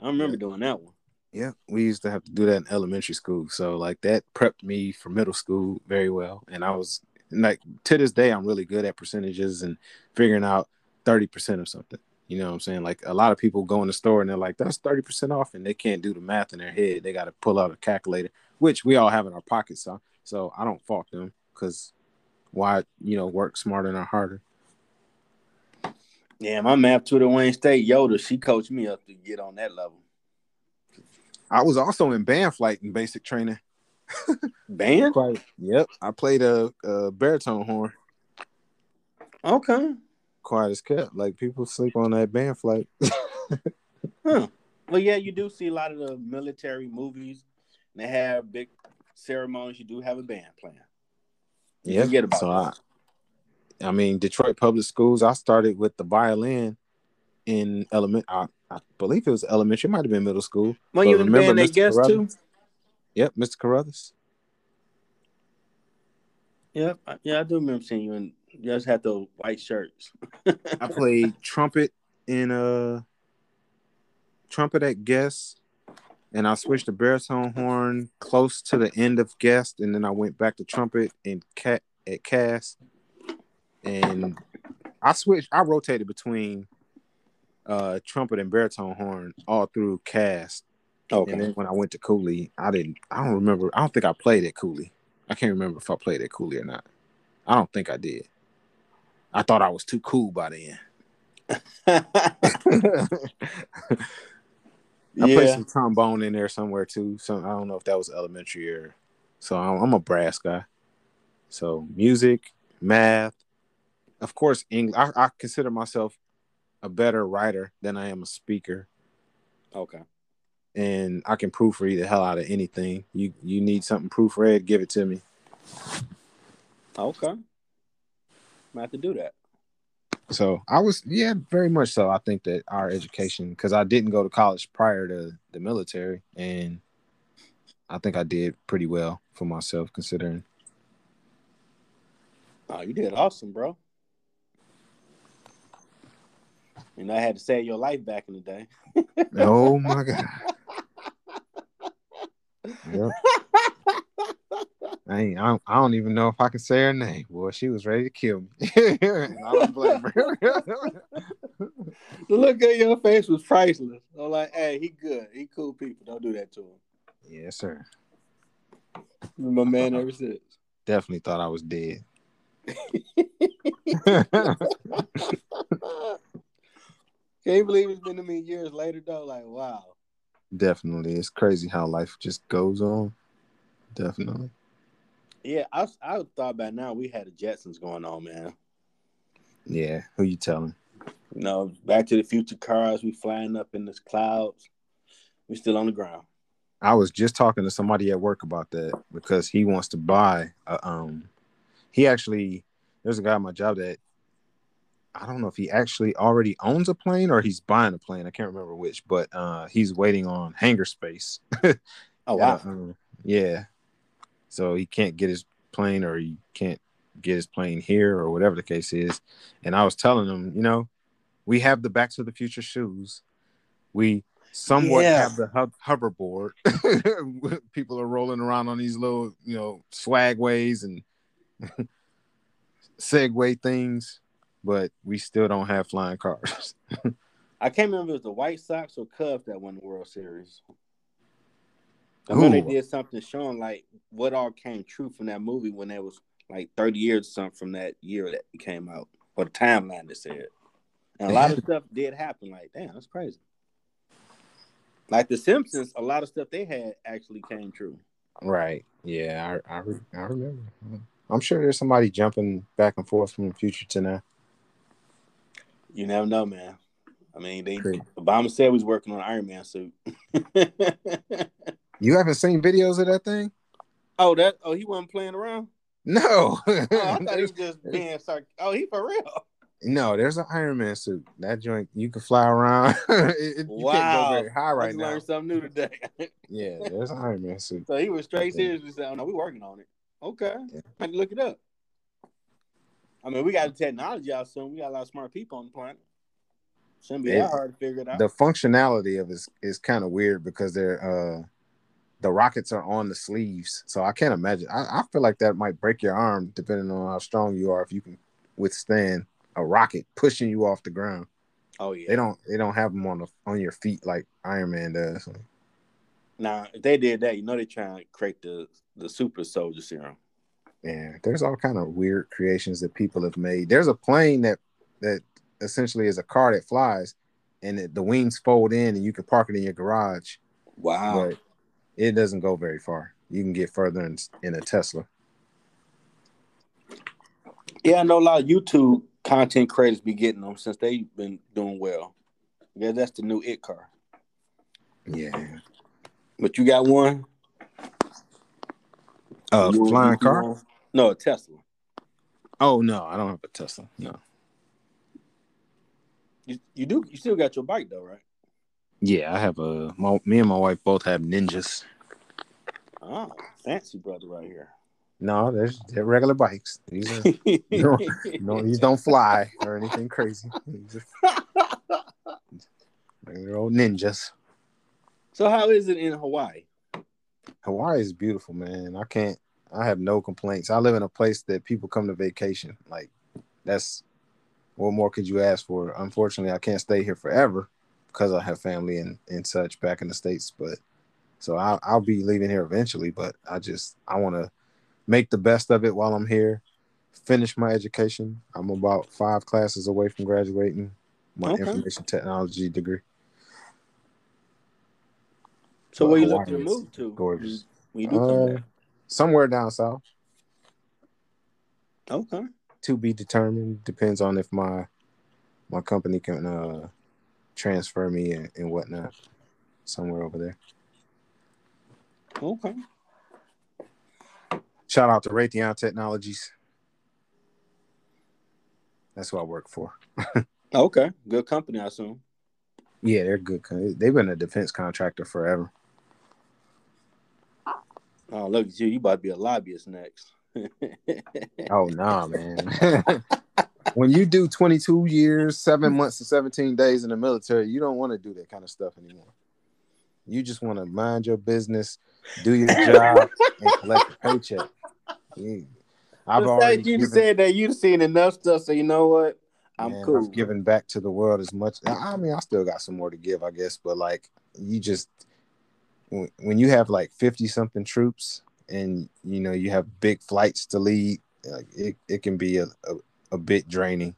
I remember doing that one. yeah, we used to have to do that in elementary school. So like that prepped me for middle school very well. And I was like to this day I'm really good at percentages and figuring out 30% of something. You know what I'm saying? Like a lot of people go in the store and they're like, that's 30% off, and they can't do the math in their head. They got to pull out a calculator, which we all have in our pockets. So, so I don't fault them because why, you know, work smarter not harder. Yeah, my math tutor Wayne State Yoda, she coached me up to get on that level. I was also in band flight and basic training. Band? Quite. Yep. I played a, a baritone horn. Okay. Quiet as kept. Like people sleep on that band flight. Huh. Well, yeah, you do see a lot of the military movies. And They have big ceremonies. You do have a band playing. You yeah. forget about so that. I, I mean, Detroit Public Schools. I started with the violin in element. I, I believe it was elementary. It might have been middle school. Well, But you in the remember they Mr. guest too? Yep, Mr. Carruthers. Yep. Yeah, I do remember seeing you and You just had those white shirts. I played trumpet in a trumpet at guest, and I switched to baritone horn close to the end of guest, and then I went back to trumpet and cat at cast, and I switched. I rotated between uh trumpet and baritone horn all through cast, and then Okay. when I went to Cooley, I didn't. I don't remember. I don't think I played at Cooley. I can't remember if I played at Cooley or not. I don't think I did. I thought I was too cool by then. I played some trombone in there somewhere too. So I don't know if that was elementary or. So I'm, I'm a brass guy. So music, math, of course, English. I, I consider myself a better writer than I am a speaker, Okay. and I can proofread the hell out of anything. You you need something proofread, give it to me. Okay. I have to do that. So I was, yeah, very much so. I think that our education, because I didn't go to college prior to the military, and I think I did pretty well for myself considering. Oh, you did awesome, bro. And I had to save your life back in the day. Oh my god. Yep. I, ain't, I, don't, I don't even know if I can say her name. Boy, she was ready to kill me. I don't blame her. the look at your face was priceless. I'm like, hey, he good. He cool people. Don't do that to him. yes, sir. My man ever since. Definitely thought I was dead. Can't believe it's been to me years later though. Like, wow. Definitely. It's crazy how life just goes on. Definitely. Yeah, I I thought by now we had the Jetsons going on, man. Yeah. Who you telling? You know, Back to the Future cars, we flying up in the clouds. We still on the ground. I was just talking to somebody at work about that because he wants to buy a, um he actually there's a guy at my job that I don't know if he actually already owns a plane or he's buying a plane. I can't remember which, but uh he's waiting on hangar space. Oh wow. Uh, um, yeah. So he can't get his plane or he can't get his plane here or whatever the case is. And I was telling him, you know, we have the Back to the Future shoes. We somewhat Yeah. have the hub- hoverboard. People are rolling around on these little, you know, swagways and Segway things, but we still don't have flying cars. I can't remember if it was the White Sox or Cubs that won the World Series. I know they did something showing like what all came true from that movie when it was like 30 years or something from that year that it came out, or the timeline that said. And a lot of stuff did happen. Like, damn, that's crazy. Like The Simpsons, a lot of stuff they had actually came true. Right. Yeah, I I, re- I remember. I'm sure there's somebody jumping back and forth from the future to now. You never know, man. I mean, they. Obama said he was working on an Iron Man suit. You haven't seen videos of that thing? oh, that oh, he wasn't playing around. No. Oh, I thought he was just being sarc. Oh, he for real. no, there's an Iron Man suit. That joint you can fly around. It- it- you can't go very high right just now. learned something new today. Yeah, there's an Iron Man suit. so he was straight Okay. seriously saying, "Oh, "No, we're working on it." Okay, Yeah. I to look it up. I mean, we got the technology out soon. We got a lot of smart people on the planet. Shouldn't be Yeah. that hard to figure it out. The functionality of it is, is kind of weird because they're uh the rockets are on the sleeves. So I can't imagine. I, I feel like that might break your arm depending on how strong you are if you can withstand a rocket pushing you off the ground. oh yeah. They don't they don't have them on the on your feet like Iron Man does. Now, if they did that, you know, they're trying to create the the super soldier serum. Yeah, there's all kind of weird creations that people have made. There's a plane that that essentially is a car that flies, and it, the wings fold in, and you can park it in your garage, Wow. but it doesn't go very far. You can get further in, in a Tesla. Yeah, I know a lot of YouTube content creators be getting them since they've been doing well. Yeah, that's the new it car. Yeah, But you got one? You- flying car. No, a Tesla. Oh no, I don't have a Tesla. No. You, you do. You still got your bike though, right? Yeah, I have a. My, me and my wife both have ninjas. Oh, fancy brother right here. No, they're, they're regular bikes. These are No, no, these don't fly or anything crazy. These are regular old ninjas. so how is it in Hawaii? Hawaii is beautiful, man. I can't. I have no complaints. I live in a place that people come to vacation. Like that's what more could you ask for? Unfortunately, I can't stay here forever because I have family and and such back in the states. But so I'll, I'll be leaving here eventually. But I just I want to make the best of it while I'm here. Finish my education. I'm about five classes away from graduating my Okay. information technology degree. So But where you Hawaii looking to move to? gorgeous. When you do come Uh, back. somewhere down south. Okay. to be determined. Depends on if my my company can uh transfer me and, and whatnot somewhere over there. Okay. Shout out to Raytheon Technologies. That's who I work for. Okay. Good company, I assume. Yeah, they're good. They've been a defense contractor forever. Oh, look at you. You about to be a lobbyist next. Oh nah, man. when you do 22 years, seven mm. months, and 17 days in the military, you don't want to do that kind of stuff anymore. You just want to mind your business, do your job, and collect a paycheck. You- I've already you given, said that you've seen enough stuff, so you know what? I'm man, cool. I've given back to the world as much. I mean, I still got some more to give, I guess, but like you just when when you have like 50 something troops and you know you have big flights to lead, like it, it can be a, a, a bit draining.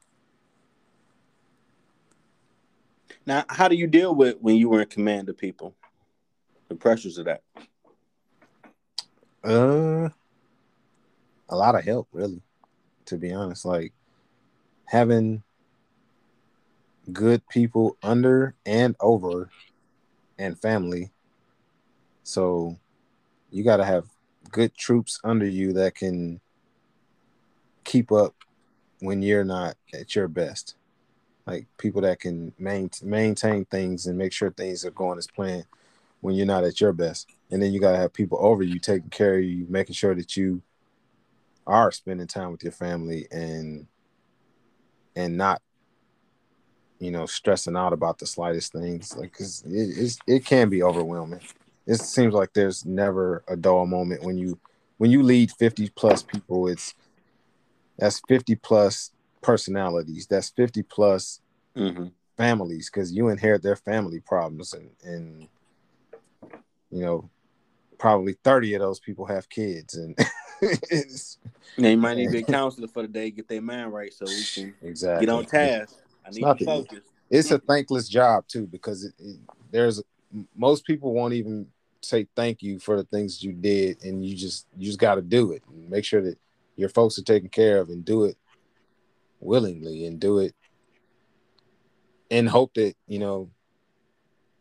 Now, how do you deal with when you were in command of people? The pressures of that. Uh, a lot of help, really. To be honest, like having good people under and over, and family. So you got to have good troops under you that can keep up when you're not at your best. Like people that can main, maintain things and make sure things are going as planned when you're not at your best. and then you got to have people over you taking care of you, making sure that you are spending time with your family and and not you know stressing out about the slightest things like cause it, it can be overwhelming it seems like there's never a dull moment when you when you lead 50 plus people it's that's 50 plus personalities that's 50 plus Mhm. families because you inherit their family problems and and you know probably 30 of those people have kids and they might need to be a counselor for the day, get their mind right, so we can exactly get on task. I need not to focus. it's a thankless job too because it, it, there's most people won't even say thank you for the things you did and you just you just got to do it and make sure that your folks are taken care of and do it willingly and do it and hope that you know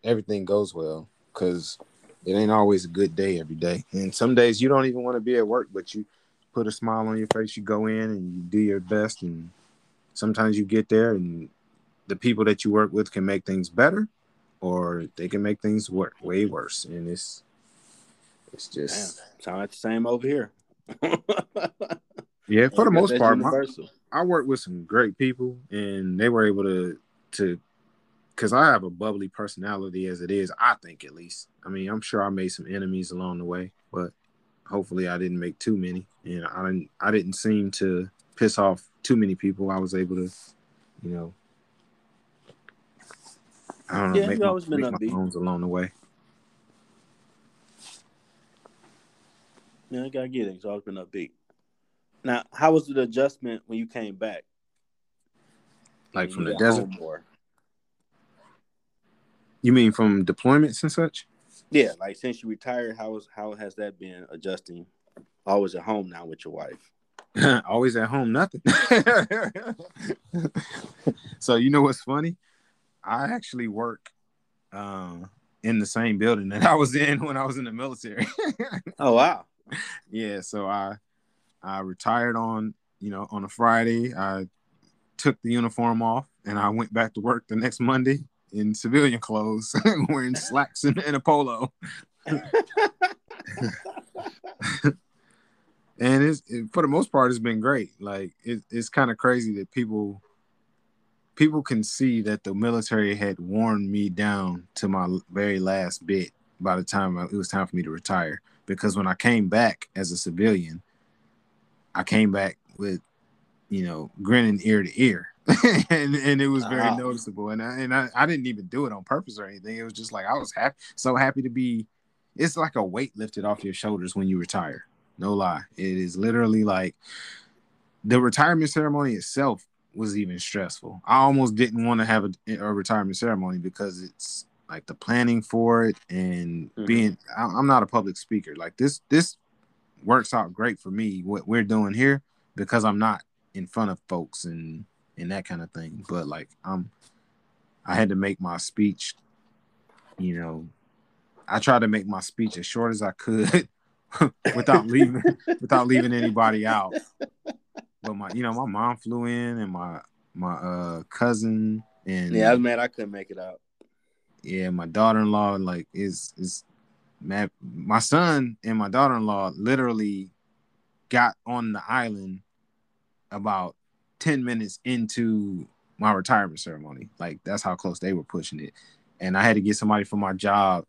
everything goes well because it ain't always a good day every day and some days you don't even want to be at work but you put a smile on your face you go in and you do your best and sometimes you get there and the people that you work with can make things better or they can make things work way worse and it's it's Damn, just sound like the same over here. yeah for the most part my. I worked with some great people and they were able to to because I have a bubbly personality as it is, I think at least. I mean, I'm sure I made some enemies along the way, but hopefully I didn't make too many. And I didn't I didn't seem to piss off too many people. I was able to, you know, I don't know, Yeah, make, you always been make my upbeat. along the way. Yeah, I gotta get it. It's always been upbeat. Now, how was the adjustment when you came back? Like from the desert. more? You mean from deployments and such? Yeah, like since you retired, how was how has that been adjusting? Always at home now with your wife. Always at home, nothing. so you know what's funny? I actually work um, in the same building that I was in when I was in the military. Oh wow. yeah, so I I retired on you know on a Friday. I took the uniform off and I went back to work the next Monday in civilian clothes, wearing slacks and, and a polo. and it's it, for the most part it's been great like it, it's kind of crazy that people people can see that the military had worn me down to my very last bit by the time it was time for me to retire because when i came back as a civilian i came back with you know grinning ear to ear and, and it was very Wow. noticeable and I, and I, I didn't even do it on purpose or anything it was just like i was happy so happy to be it's like a weight lifted off your shoulders when you retire no lie. It is literally like the retirement ceremony itself was even stressful. I almost didn't want to have a, a retirement ceremony because it's like the planning for it and Mhm. being I, I'm not a public speaker. Like this this works out great for me what we're doing here because I'm not in front of folks and and that kind of thing. But like I'm I had to make my speech, you know, I tried to make my speech as short as I could without leaving without leaving anybody out. But my you know, my mom flew in and my my uh cousin and Yeah, I was mad I couldn't make it out. Yeah, my daughter-in-law like is is. My son and my daughter-in-law literally got on the island about 10 minutes into my retirement ceremony. Like that's how close they were pushing it. And I had to get somebody from my job.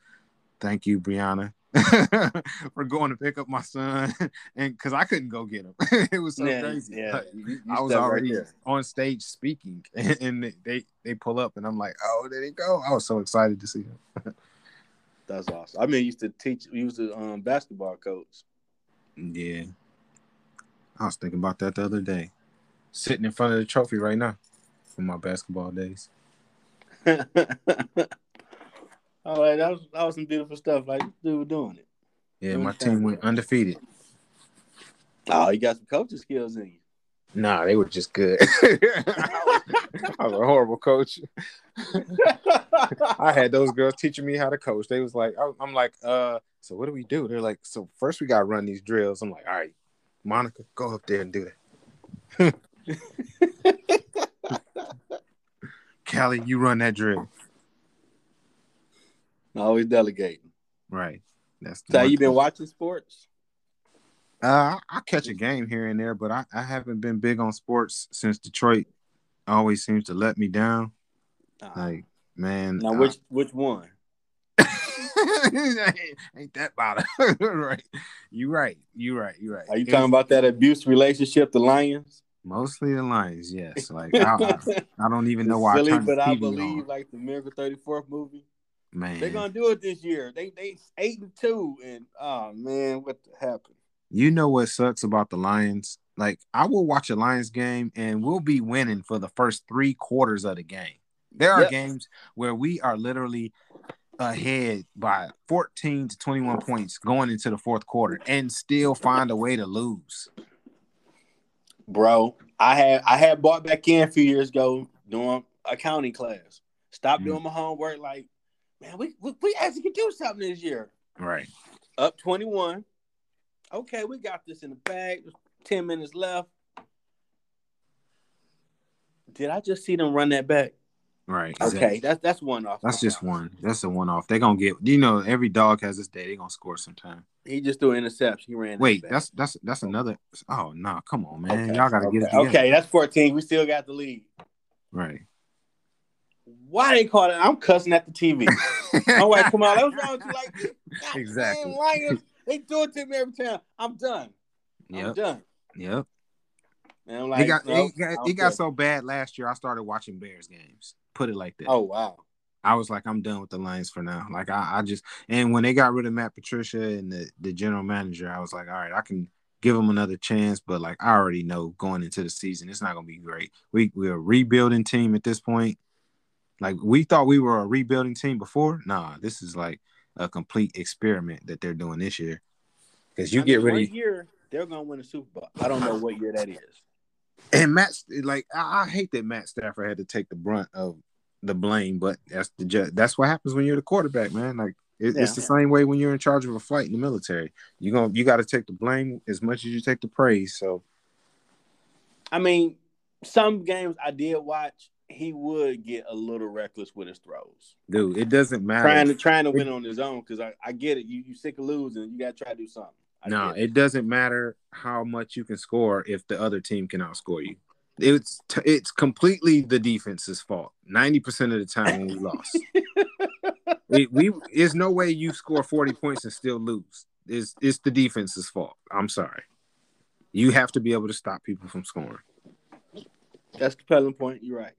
Thank you, Brianna, for going to pick up my son. And because I couldn't go get him. it was so yeah, crazy. yeah. Like, You- you I was stepped right already on stage speaking, and they they pull up, and I'm like, "Oh, there they go!" I was so excited to see him. That's awesome. I mean, I used to teach. We used to um basketball coach. Yeah, I was thinking about that the other day, sitting in front of the trophy right now from my basketball days. All right, that was that was some beautiful stuff. Like dude, were doing it. Yeah, Doing my team went undefeated. Oh, you got some coaching skills in you. Nah, they were just good. I was a horrible coach. I had those girls teaching me how to coach. They was like, I- I'm like, uh, so what do we do? They're like, so first we got to run these drills. I'm like, all right, Monica, go up there and do that. Callie, you run that drill. Always delegating. Right. That's So you been watching sports? Uh, I catch a game here and there, but I, I haven't been big on sports since Detroit always seems to let me down. Uh, Like, man, now I- which which one? ain't, that about it? right? You right. You right. You right. Are you It- talking about that abuse relationship, the Lions? mostly the Lions? Yes. Like I, I, I don't even know why Silly, I but I believe on. like the Miracle Thirty Fourth movie. Man, They're gonna do it this year. They they eight and two, and oh man, what happened? you know what sucks about the Lions? Like I will watch a Lions game and we'll be winning for the first three quarters of the game. There are Yep. games where we are literally ahead by 14 to 21 points going into the fourth quarter and still find a way to lose. Bro, I had I had bought back in a few years ago doing accounting class. Stopped Mhm. doing my homework. Like, man, we, we we actually can do something this year. Right. Up twenty one. Okay, we got this in the bag. Ten minutes left. Did I just see them run that back? Right. Okay, that's that's one off. That's just one. That's a one off. They're gonna get you know, every dog has his day. They're gonna score sometime. He just threw an interception. He ran. that Wait, back. that's that's that's another oh no, come on, man. Okay, Y'all gotta okay. get it together. Okay, that's fourteen. We still got the lead. Right. Why they call it? I'm cussing at the TV. I'm like, come on, what's wrong with you? Like, Exactly. Lions, they do it to me every time. I'm done. I'm Yep. done. Yep. And I'm like, It got no, it got, it got so bad last year. I started watching Bears games. Put it like that. Oh wow. I was like, I'm done with the Lions for now. Like I, I just and when they got rid of Matt Patricia and the, the general manager, I was like, all right, I can give them another chance. But like I already know going into the season, it's not gonna be great. We we're a rebuilding team at this point. Like we thought we were a rebuilding team before. Nah, this is like a complete experiment that they're doing this year. Because you I get mean, one year they're gonna win a Super Bowl. I don't know what year that is. And Matt, like I, I hate that Matt Stafford had to take the brunt of the blame, but that's the ju- that's what happens when you're the quarterback, man. Like it, it's the same way when you're in charge of a flight in the military. You gonna you got to take the blame as much as you take the praise. So I mean, some games I did watch, he would get a little reckless with his throws. dude, it doesn't matter. Trying to trying to win on his own because I, I get it. You you sick of losing, you gotta try to do something. I no, get it doesn't matter how much you can score if the other team can outscore you. It's t- it's completely the defense's fault. Ninety percent of the time when we lost, we, we there's no way you score forty points and still lose. It's it's the defense's fault. I'm sorry. You have to be able to stop people from scoring. That's a compelling point. You're right.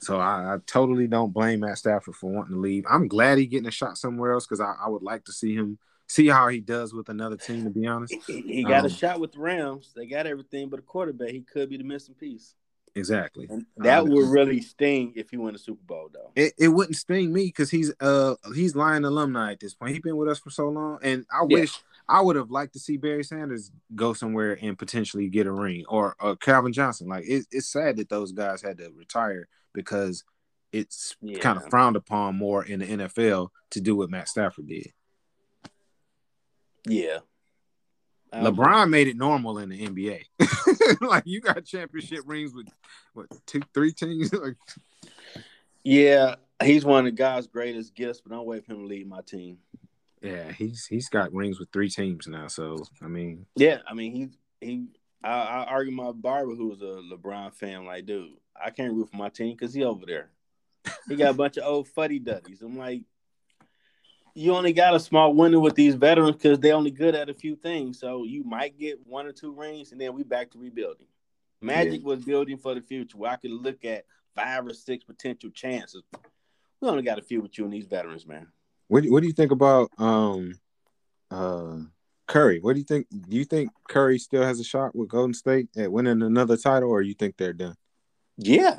So I, I totally don't blame Matt Stafford for wanting to leave. I'm glad he getting a shot somewhere else because I, I would like to see him see how he does with another team. To be honest, He, he got Um, a shot with the Rams. They got everything but a quarterback. He could be the missing piece. exactly. And that Um, would really sting if he win a Super Bowl, though. It, it wouldn't sting me because he's uh he's Lion alumni at this point. He's been with us for so long, and I Yeah. wish I would have liked to see Barry Sanders go somewhere and potentially get a ring, or uh, Calvin Johnson. Like it, it's sad that those guys had to retire because it's Yeah. kind of frowned upon more in the NFL to do what Matt Stafford did. Yeah. I LeBron made it normal in the NBA. like you got championship rings with what two, three teams. like Yeah, he's one of God's greatest gifts, but I'm waiting for him to lead my team. Yeah, he's he's got rings with three teams now. So I mean, Yeah, I mean he he. I, I argue my barber who was a LeBron fan, like, dude, I can't root for my team because he over there. He got a bunch of old fuddy duddies. I'm like, you only got a small window with these veterans because they're only good at a few things. So you might get one or two rings, and then we back to rebuilding. Magic was building for the future where I could look at five or six potential chances. We only got a few with you and these veterans, man. What what do you think about um uh Curry? What do you think? Do you think Curry still has a shot with Golden State at winning another title, or you think they're done? Yeah.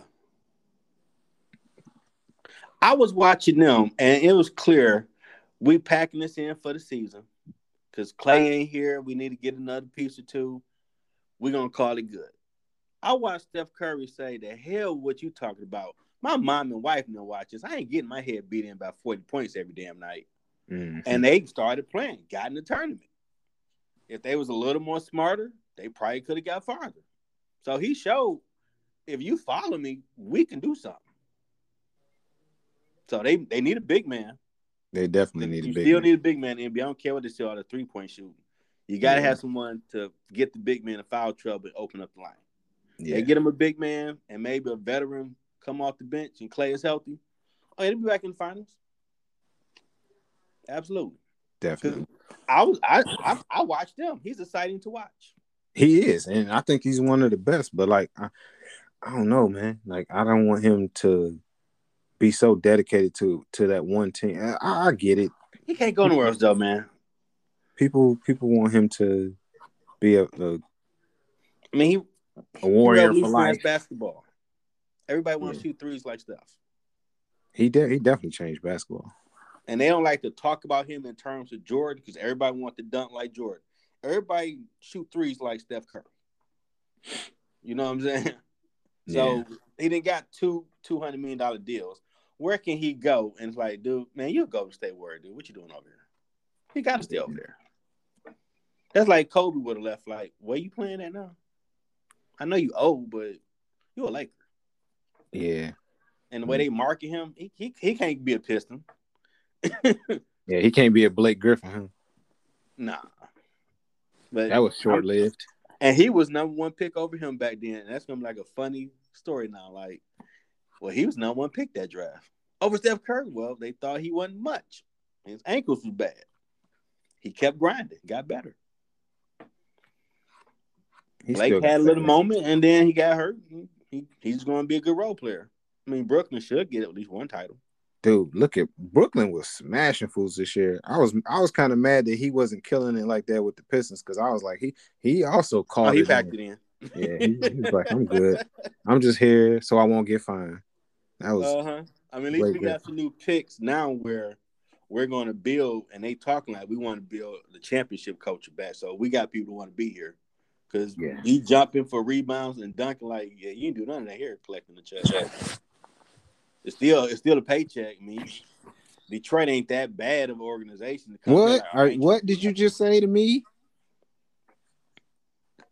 I was watching them, and it was clear we packing this in for the season because Klay ain't here. We need to get another piece or two. We're gonna call it good. I watched Steph Curry say, "The hell, what you talking about? My mom and wife no watches. I ain't getting my head beat in by forty points every damn night." Mhm. And they started playing, got in the tournament. If they was a little more smarter, they probably could have got farther. So he showed, if you follow me, we can do something. So they they need a big man. They definitely need you a big. still man. need a big man in NBA. I don't care what they say all the three point shooting. You got to Yeah. have someone to get the big man in foul trouble and open up the line. yeah, They get him a big man and maybe a veteran come off the bench and Klay is healthy. Oh, he'll be back in the finals. Absolutely. definitely. I was I, I I watched him. He's exciting to watch. He is, and I think he's one of the best. But like, I, I don't know, man. Like, I don't want him to be so dedicated to to that one team. I, I get it. He can't go nowhere else though, man. People people want him to be a, a, I mean, he a warrior for revolutionized life. basketball. Everybody wants to shoot threes like Steph. He de- he definitely changed basketball. And they don't like to talk about him in terms of Jordan because everybody wants to dunk like Jordan. Everybody shoot threes like Steph Curry. You know what I'm saying? So Yeah. he didn't got two two hundred million dollar deals. Where can he go? And it's like, dude, man, you go to stay where, dude. What you doing over here? He got to stay over there. That's like Kobe would have left. Like, where you playing at now? I know you old, but you a Laker. Yeah, And the way mm. they market him, he he, he can't be a Piston. yeah. He can't be a Blake Griffin. Huh? nah. But That was short lived. And he was number one pick over him back then. And that's gonna be like a funny story now. Like, well, he was number one pick that draft over Steph Curry. Well, they thought he wasn't much. His ankles was bad. He kept grinding, got better. He Blake had a little moment, and then he got hurt. He, he's going to be a good role player. I mean, Brooklyn should get at least one title. Dude, look at Brooklyn was smashing fools this year. I was I was kind of mad that he wasn't killing it like that with the Pistons because I was like he he also called Oh, he it in. packed it in. Yeah, he, he was like I'm good. I'm just here so I won't get fined. That was Uh huh. I mean, at least we Griffin. got some new picks now where we're going to build, and they talking like we want to build the championship culture back. So we got people who want to be here because Yeah. you jumping for rebounds and dunking like yeah, you didn't do none of that here collecting the check. It's still it's still a paycheck. I mean, Detroit ain't that bad of an organization. To come what here. are, what did you just say to me?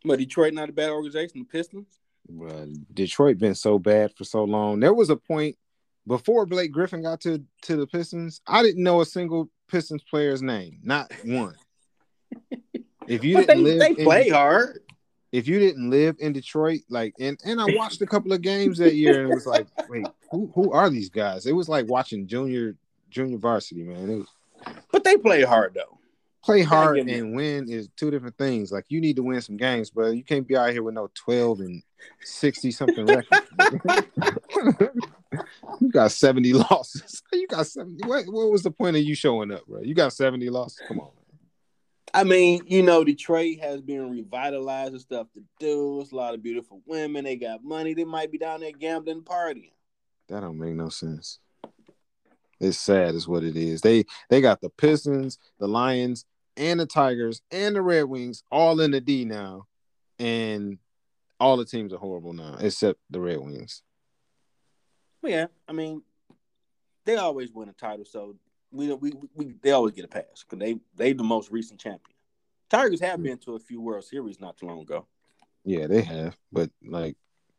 But Detroit not a bad organization. The Pistons. Bruh, Detroit been so bad for so long. There was a point before Blake Griffin got to to the Pistons. I didn't know a single Pistons player's name, not one. If you But didn't live, they in- play hard. if you didn't live in Detroit, like, and and I watched a couple of games that year, and it was like, wait, who who are these guys? It was like watching junior junior varsity, man. It was But they play hard though. play hard and win is two different things. Like you need to win some games, bro. You can't be out here with no twelve and sixty something record. you got seventy losses. You got seventy. What what was the point of you showing up, bro? You got seventy losses. Come on. I mean, you know, Detroit has been revitalized and stuff to do. It's a lot of beautiful women. They got money. They might be down there gambling, partying. That don't make no sense. It's sad, is what it is. They they got the Pistons, the Lions, and the Tigers, and the Red Wings all in the D now, and all the teams are horrible now except the Red Wings. But yeah, I mean, they always win a title, so we we, we they always get a pass because they they the most recent champion. Tigers have been to a few World Series not too long ago. Yeah, they have, but like,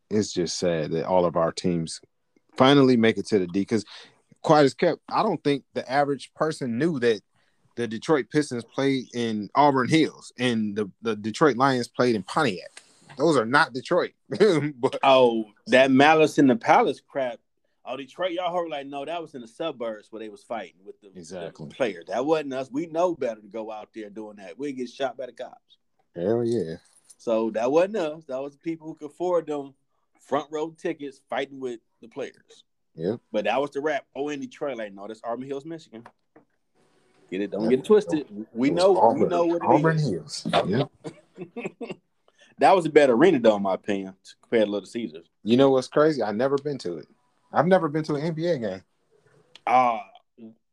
it's just sad that all of our teams finally make it to the D. Because quiet as kept, I don't think the average person knew that the Detroit Pistons played in Auburn Hills and the the Detroit Lions played in Pontiac. Those are not Detroit, but Oh, that Malice in the Palace crap. Oh, Detroit, y'all heard like no, that was in the suburbs where they was fighting with the, the Exactly. players. That wasn't us. We know better to go out there doing that. We get shot by the cops. hell yeah. So that wasn't us. That was the people who could afford them front row tickets fighting with the players. Yep. But that was the rap. Oh, in Detroit, like no, that's Auburn Hills, Michigan. Get it? Don't get it twisted. We It was know. Auburn, we know what it Auburn is. Hills. Yep. That was a better arena, though, in my opinion, compared to Little Caesars. You know what's crazy? I never been to it. I've never been to an NBA game. Uh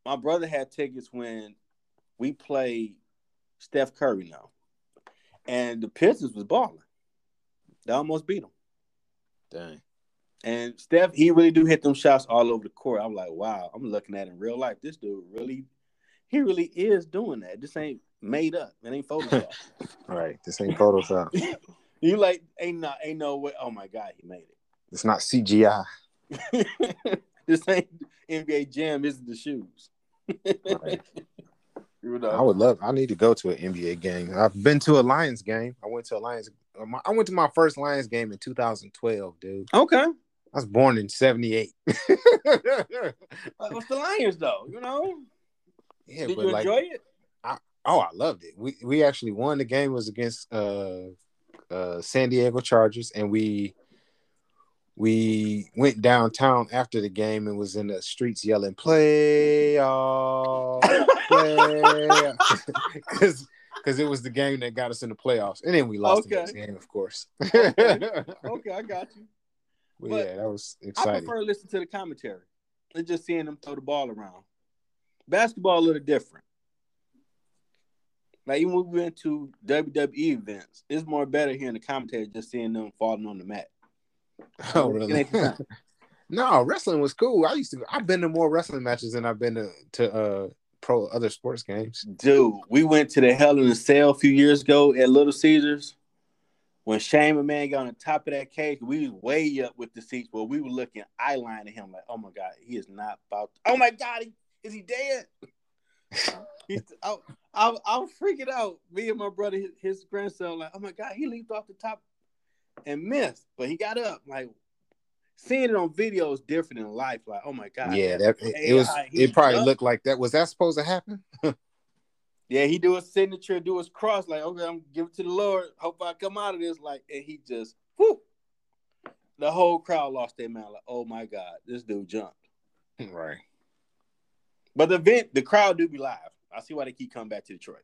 my brother had tickets when we played Steph Curry now. And the Pistons was balling. They almost beat them. Dang. And Steph, he really do hit them shots all over the court. I'm like, wow, I'm looking at it in real life. This dude really, he really is doing that. This ain't made up. It ain't Photoshop. All right. This ain't Photoshop. you like, ain't not, ain't no way. Oh my God, he made it. it's not CGI. It. this ain't NBA Jam. This is the shoes. Right. you know, I would love. I need to go to an NBA game. I've been to a Lions game. I went to a Lions. uh, I went to my first Lions game in 2012, dude. okay. I was born in '78. Uh, What's the Lions though? You know, yeah, did but you like, enjoy it? oh, I loved it. We we actually won. The game was against uh uh San Diego Chargers, and we we went downtown after the game and was in the streets yelling playoff, play because because it was the game that got us in the playoffs, and then we lost the next game, of course. Okay, I got you. But But yeah, that was exciting. I prefer to listen to the commentary than just seeing them throw the ball around. Basketball a little different. Like even when we went to WWE events, it's more better hearing the commentary just seeing them falling on the mat. oh, really? ain't the same. no, wrestling was cool. I used to. I've been to more wrestling matches than I've been to to uh pro other sports games. Dude, we went to the Hell in a Cell a few years ago at Little Caesars. When Shane McMahon got on the top of that cage, we was way up with the seats, but we were looking eye line at him like, oh my God, he is not about oh my God, he, is he dead? I, I, I was freaking out. Me and my brother, his, his grandson, like, oh my God, he leaped off the top and missed, but he got up. Like, seeing it on video is different in life. Like, oh my God. yeah, that it, it was. It probably up. looked like that. Was that supposed to happen? Yeah, he do his signature, do his cross, like, okay, I'm give it to the Lord. Hope I come out of this. Like, and he just whoo. The whole crowd lost their mind, like, oh my God, this dude jumped. right. But the event, the crowd do be live. I see why they keep coming back to Detroit.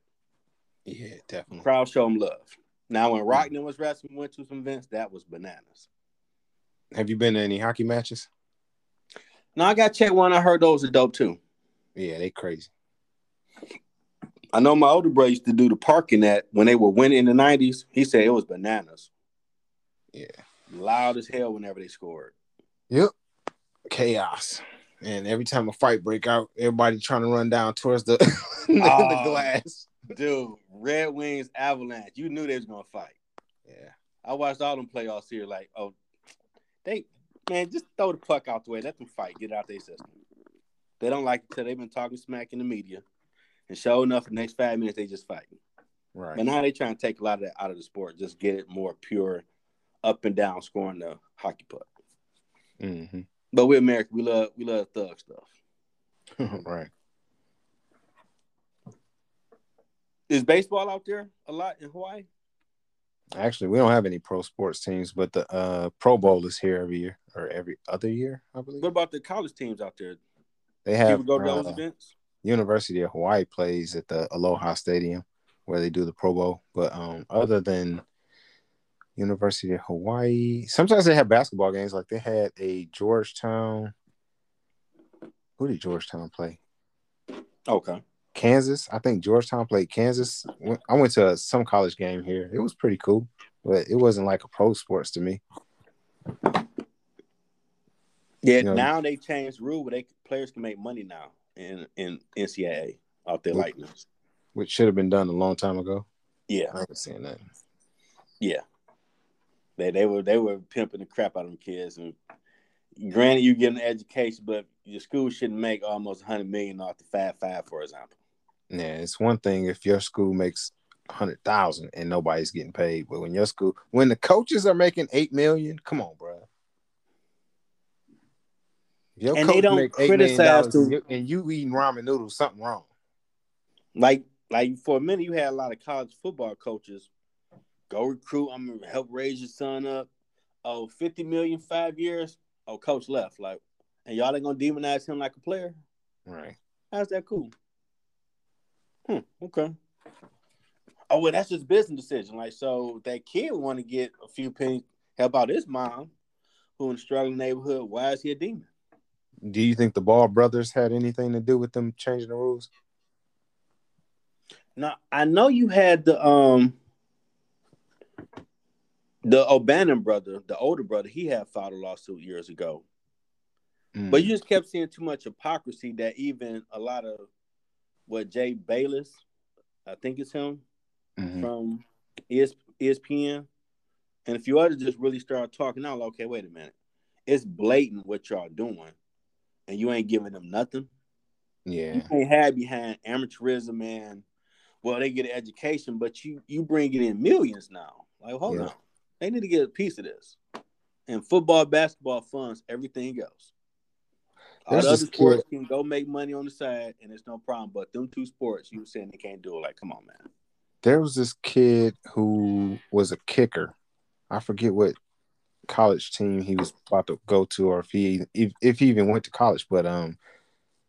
Yeah, definitely. Crowd show them love. Now when Rockman was wrestling, went to some events, that was bananas. Have you been to any hockey matches? No, I got check one. I heard those are dope too. Yeah, they crazy. I know my older brother used to do the parking at when they were winning in the nineties. He said it was bananas. Yeah. Loud as hell whenever they scored. Yep. Chaos. And every time a fight break out, everybody trying to run down towards the the Oh. glass. Dude, Red Wings Avalanche. You knew they was gonna fight. Yeah. I watched all them playoffs here. Like, oh, they man, just throw the puck out the way. Let them fight. Get it out their system. They don't like it till they've been talking smack in the media. And sure enough, the next five minutes they just fighting. Right. But now they trying to take a lot of that out of the sport. Just get it more pure, up and down scoring the hockey puck. hmm But we're American. We love we love thug stuff. right. Is baseball out there a lot in Hawaii? Actually, we don't have any pro sports teams, but the uh, Pro Bowl is here every year or every other year, I believe. What about the college teams out there? They have People go to those uh, events? University of Hawaii plays at the Aloha Stadium where they do the Pro Bowl. But um, other than University of Hawaii, sometimes they have basketball games. Like they had a Georgetown. Who did Georgetown play? Okay. Kansas. I think Georgetown played Kansas. I went to some college game here. It was pretty cool, but it wasn't like a pro sports to me. Yeah, You know- now they changed the rule where they players can make money now in in NCAA out there lightness. which should have been done a long time ago. Yeah, I haven't seen that. yeah. They they were they were pimping the crap out of them kids and granted you get an education, but your school shouldn't make almost hundred million off the Fab Five, for example. Yeah, it's one thing if your school makes hundred thousand and nobody's getting paid, but when your school, when the coaches are making eight million, come on, bro. Your And they don't make $8 million criticize and you, and you eating ramen noodles, something wrong. Like like for a minute you had a lot of college football coaches go recruit, I'm gonna help raise your son up. Oh, 50 million five years. Oh, coach left. Like, and y'all ain't gonna demonize him like a player. Right. How's that cool? Hmm. Okay. Oh well, that's just business decision. Like, so that kid want to get a few pennies, help out his mom, who in a struggling neighborhood. Why is he a demon? Do you think the Ball brothers had anything to do with them changing the rules? Now I know you had the um the O'Bannon brother, the older brother. He had filed a lawsuit years ago, Mm. but you just kept seeing too much hypocrisy that even a lot of what Jay Bilas, I think it's him, Mhm. from ES, ESPN, and a few others just really started talking out. Okay, wait a minute, it's blatant what y'all doing, and you ain't giving them nothing. Yeah, you can't have behind amateurism and well, they get an education, but you you bring it in millions now. Like, hold Yeah. on, they need to get a piece of this. And football, basketball funds everything else. All the other sports can go make money on the side, and it's no problem. But them two sports, you were saying they can't do it. Like, come on, man. There was this kid who was a kicker. I forget what college team he was about to go to, or if he if, if he even went to college. But um,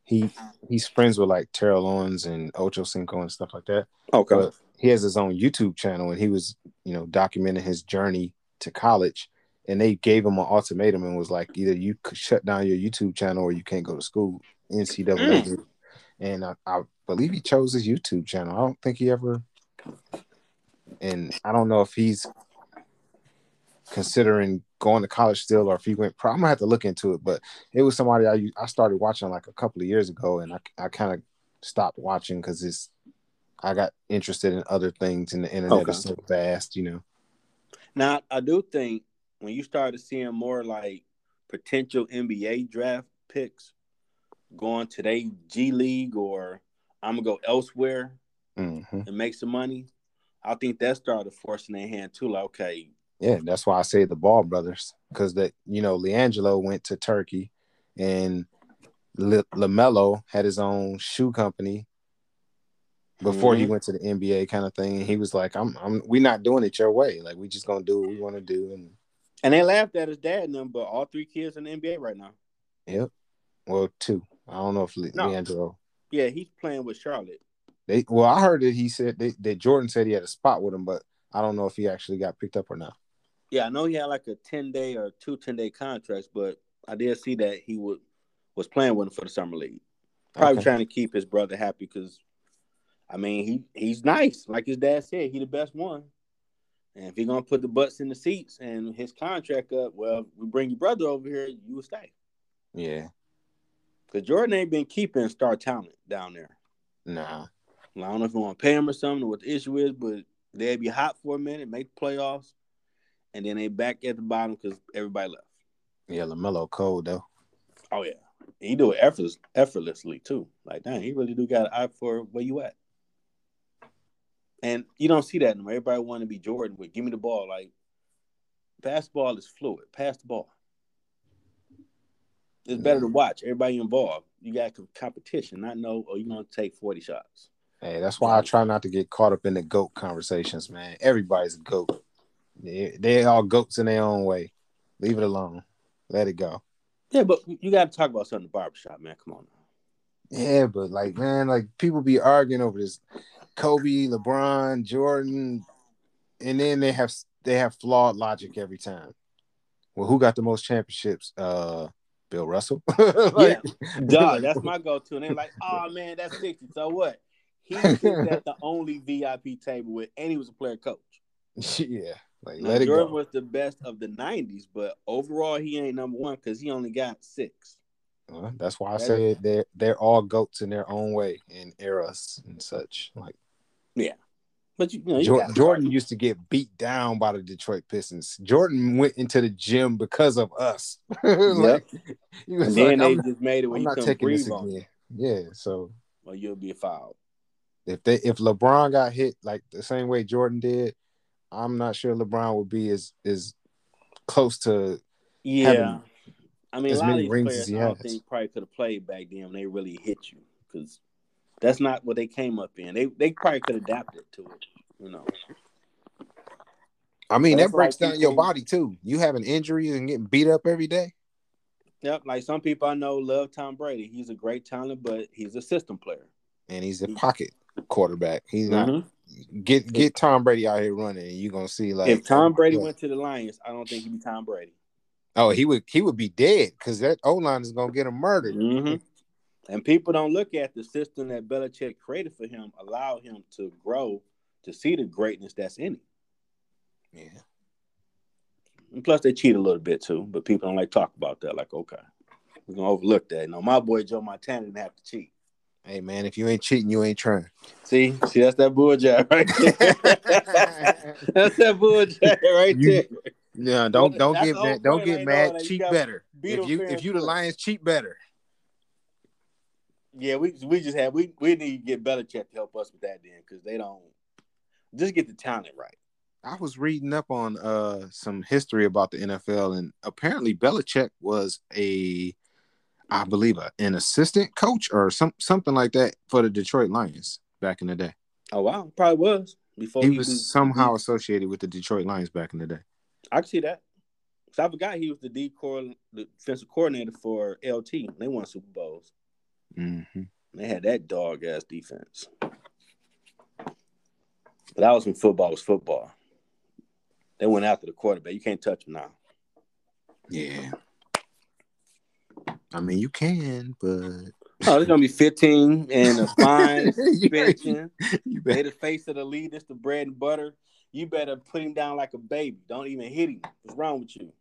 he he's friends with like Terrell Owens and Ocho Cinco and stuff like that. Okay. But he has his own YouTube channel, and he was you know documenting his journey to college. And they gave him an ultimatum and was like, either you shut down your YouTube channel or you can't go to school. NCAA, mm. did. and I, I believe he chose his YouTube channel. I don't think he ever, and I don't know if he's considering going to college still or if he went pro. I'm gonna have to look into it, but it was somebody I I started watching like a couple of years ago, and I I kind of stopped watching because it's I got interested in other things, and the internet Okay. is so fast, you know. Now, I do think when you started seeing more like potential NBA draft picks going to their G League or I'm gonna go elsewhere hmm and make some money, I think that started forcing their hand too. Like, okay, Yeah, that's why I say the Ball brothers because that you know LiAngelo went to Turkey, and LaMelo had his own shoe company before he Mhm. went to the NBA, kind of thing. And he was like, "I'm, I'm, we're not doing it your way. Like we just gonna do what we want to do." And and they laughed at his dad and them, but all three kids in the NBA right now. yep, well, two. I don't know if Le- No. LiAngelo. Yeah, he's playing with Charlotte. They well, I heard that he said they, that Jordan said he had a spot with him, but I don't know if he actually got picked up or not. Yeah, I know he had like a ten day or two 10 day contracts, but I did see that he would was playing with him for the summer league. Probably Okay. trying to keep his brother happy because, I mean, he he's nice. Like his dad said, he the best one. And if he gonna put the butts in the seats and his contract up, well, we bring your brother over here, you will stay. Yeah, Because Jordan ain't been keeping star talent down there. nah. I don't know if you want to pay him or something, or what the issue is, but they'd be hot for a minute, make the playoffs, and then they back at the bottom because everybody left. Yeah, LaMelo cold though. Oh yeah, he do it effortless, effortlessly too. Like dang, he really do got an eye for where you at. And you don't see that anymore. Everybody want to be Jordan with give me the ball. Like basketball is fluid. Pass the ball. It's better to watch. Everybody involved. You got com- competition, not know. Oh, you gonna take forty shots. Hey, that's why I try not to get caught up in the goat conversations, man. Everybody's a goat. They they all goats in their own way. Leave it alone. Let it go. Yeah, but you got to talk about something in the barbershop, man. Come on. Yeah, but like, man, like people be arguing over this Kobe, LeBron, Jordan, and then they have they have flawed logic every time. Well, who got the most championships? Uh, Bill Russell. Like- Dog, that's my go-to. And they're like, "Oh man, that's sixty. So what? He at the only VIP table with, and he was a player coach. yeah, like Now, let it Jordan go. was the best of the '90s, but overall, he ain't number one because he only got six. Well, that's why I That- say they're they're all goats in their own way in eras and such. Like yeah, But you, you know, you Jor- gotta Jordan used to get beat down by the Detroit Pistons. Jordan went into the gym because of us. like, was and then like, they just made it where I'm you not taking this again. Yeah, so or you'll be fouled. if they if LeBron got hit like the same way Jordan did, I'm not sure LeBron would be as as close to Yeah, Having I mean, a as lot of these rings players I don't think probably could have played back then when they really hit you because that's not what they came up in. They they probably could adapt it to it, you know. I mean, That's that breaks like down your body too. You having injuries and getting beat up every day. Yep, like some people I know love Tom Brady. He's a great talent, but he's a system player. And he's a pocket quarterback. He's not Mhm. get get Tom Brady out here running, and you're gonna see like if Tom Brady went to the Lions, I don't think he'd be Tom Brady. Oh, he would he would be dead because that O line is gonna get him murdered. Mhm. And people don't look at the system that Belichick created for him, allow him to grow to see the greatness that's in him. Yeah. And plus, they cheat a little bit too, but people don't like talk about that. Like, okay, we're gonna overlook that. No, my boy Joe Montana didn't have to cheat. Hey man, if you ain't cheating, you ain't trying. See, see, that's that bull jive right there. that's that bull jive right You- there. Yeah, don't don't That's get mad. Don't point, get mad. cheat better. If you if you the. Lions, cheat better. Yeah, we we just have we we need to get Belichick to help us with that then because they don't just get the talent right. I was reading up on uh some history about the NFL, and apparently Belichick was a, I believe, a, an assistant coach or some something like that for the Detroit Lions back in the day. Oh wow, probably was before He he was was somehow associated with the Detroit Lions back in the day. I can see that. So I forgot he was the D the defensive coordinator for LT. They won Super Bowls. hmm They had that dog ass defense. But that was when football was football. They went after the quarterback. You can't touch him now. Yeah. I mean, you can, but Oh, there's gonna be 15 and a fine you, suspension. you They bet. the face of the league. This the bread and butter. You better put him down like a baby. Don't even hit him. What's wrong with you?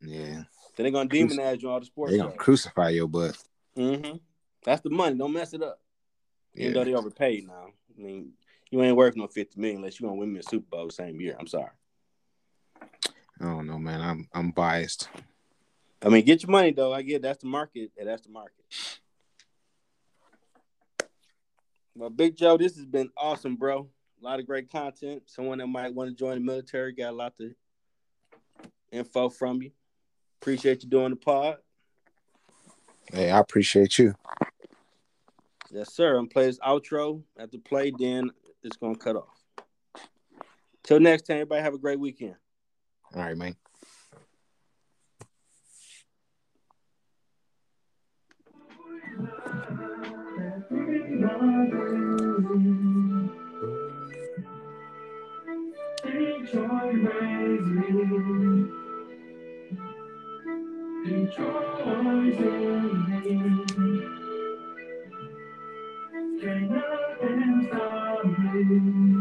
Yeah, Then they're gonna demonize you all the sports. They're gonna crucify your butt. Mm-hmm. That's the money. Don't mess it up. Even Yeah. though they overpaid now. I mean, you ain't worth no 50 million unless you're gonna win me a Super Bowl the same year. I'm sorry. I don't know, man. I'm I'm biased. I mean, get your money though. I get that's the market. and that's the market. Well, Big Joe, this has been awesome, bro. A lot of great content. Someone that might want to join the military got a lot of info from you. Appreciate you doing the pod. Hey, I appreciate you. Yes, sir. I'm play this outro. After the play, then it's gonna cut off. Till next time, everybody have a great weekend. All right, man. Detroit raised me. Detroit raised me. Can't nothing stop me.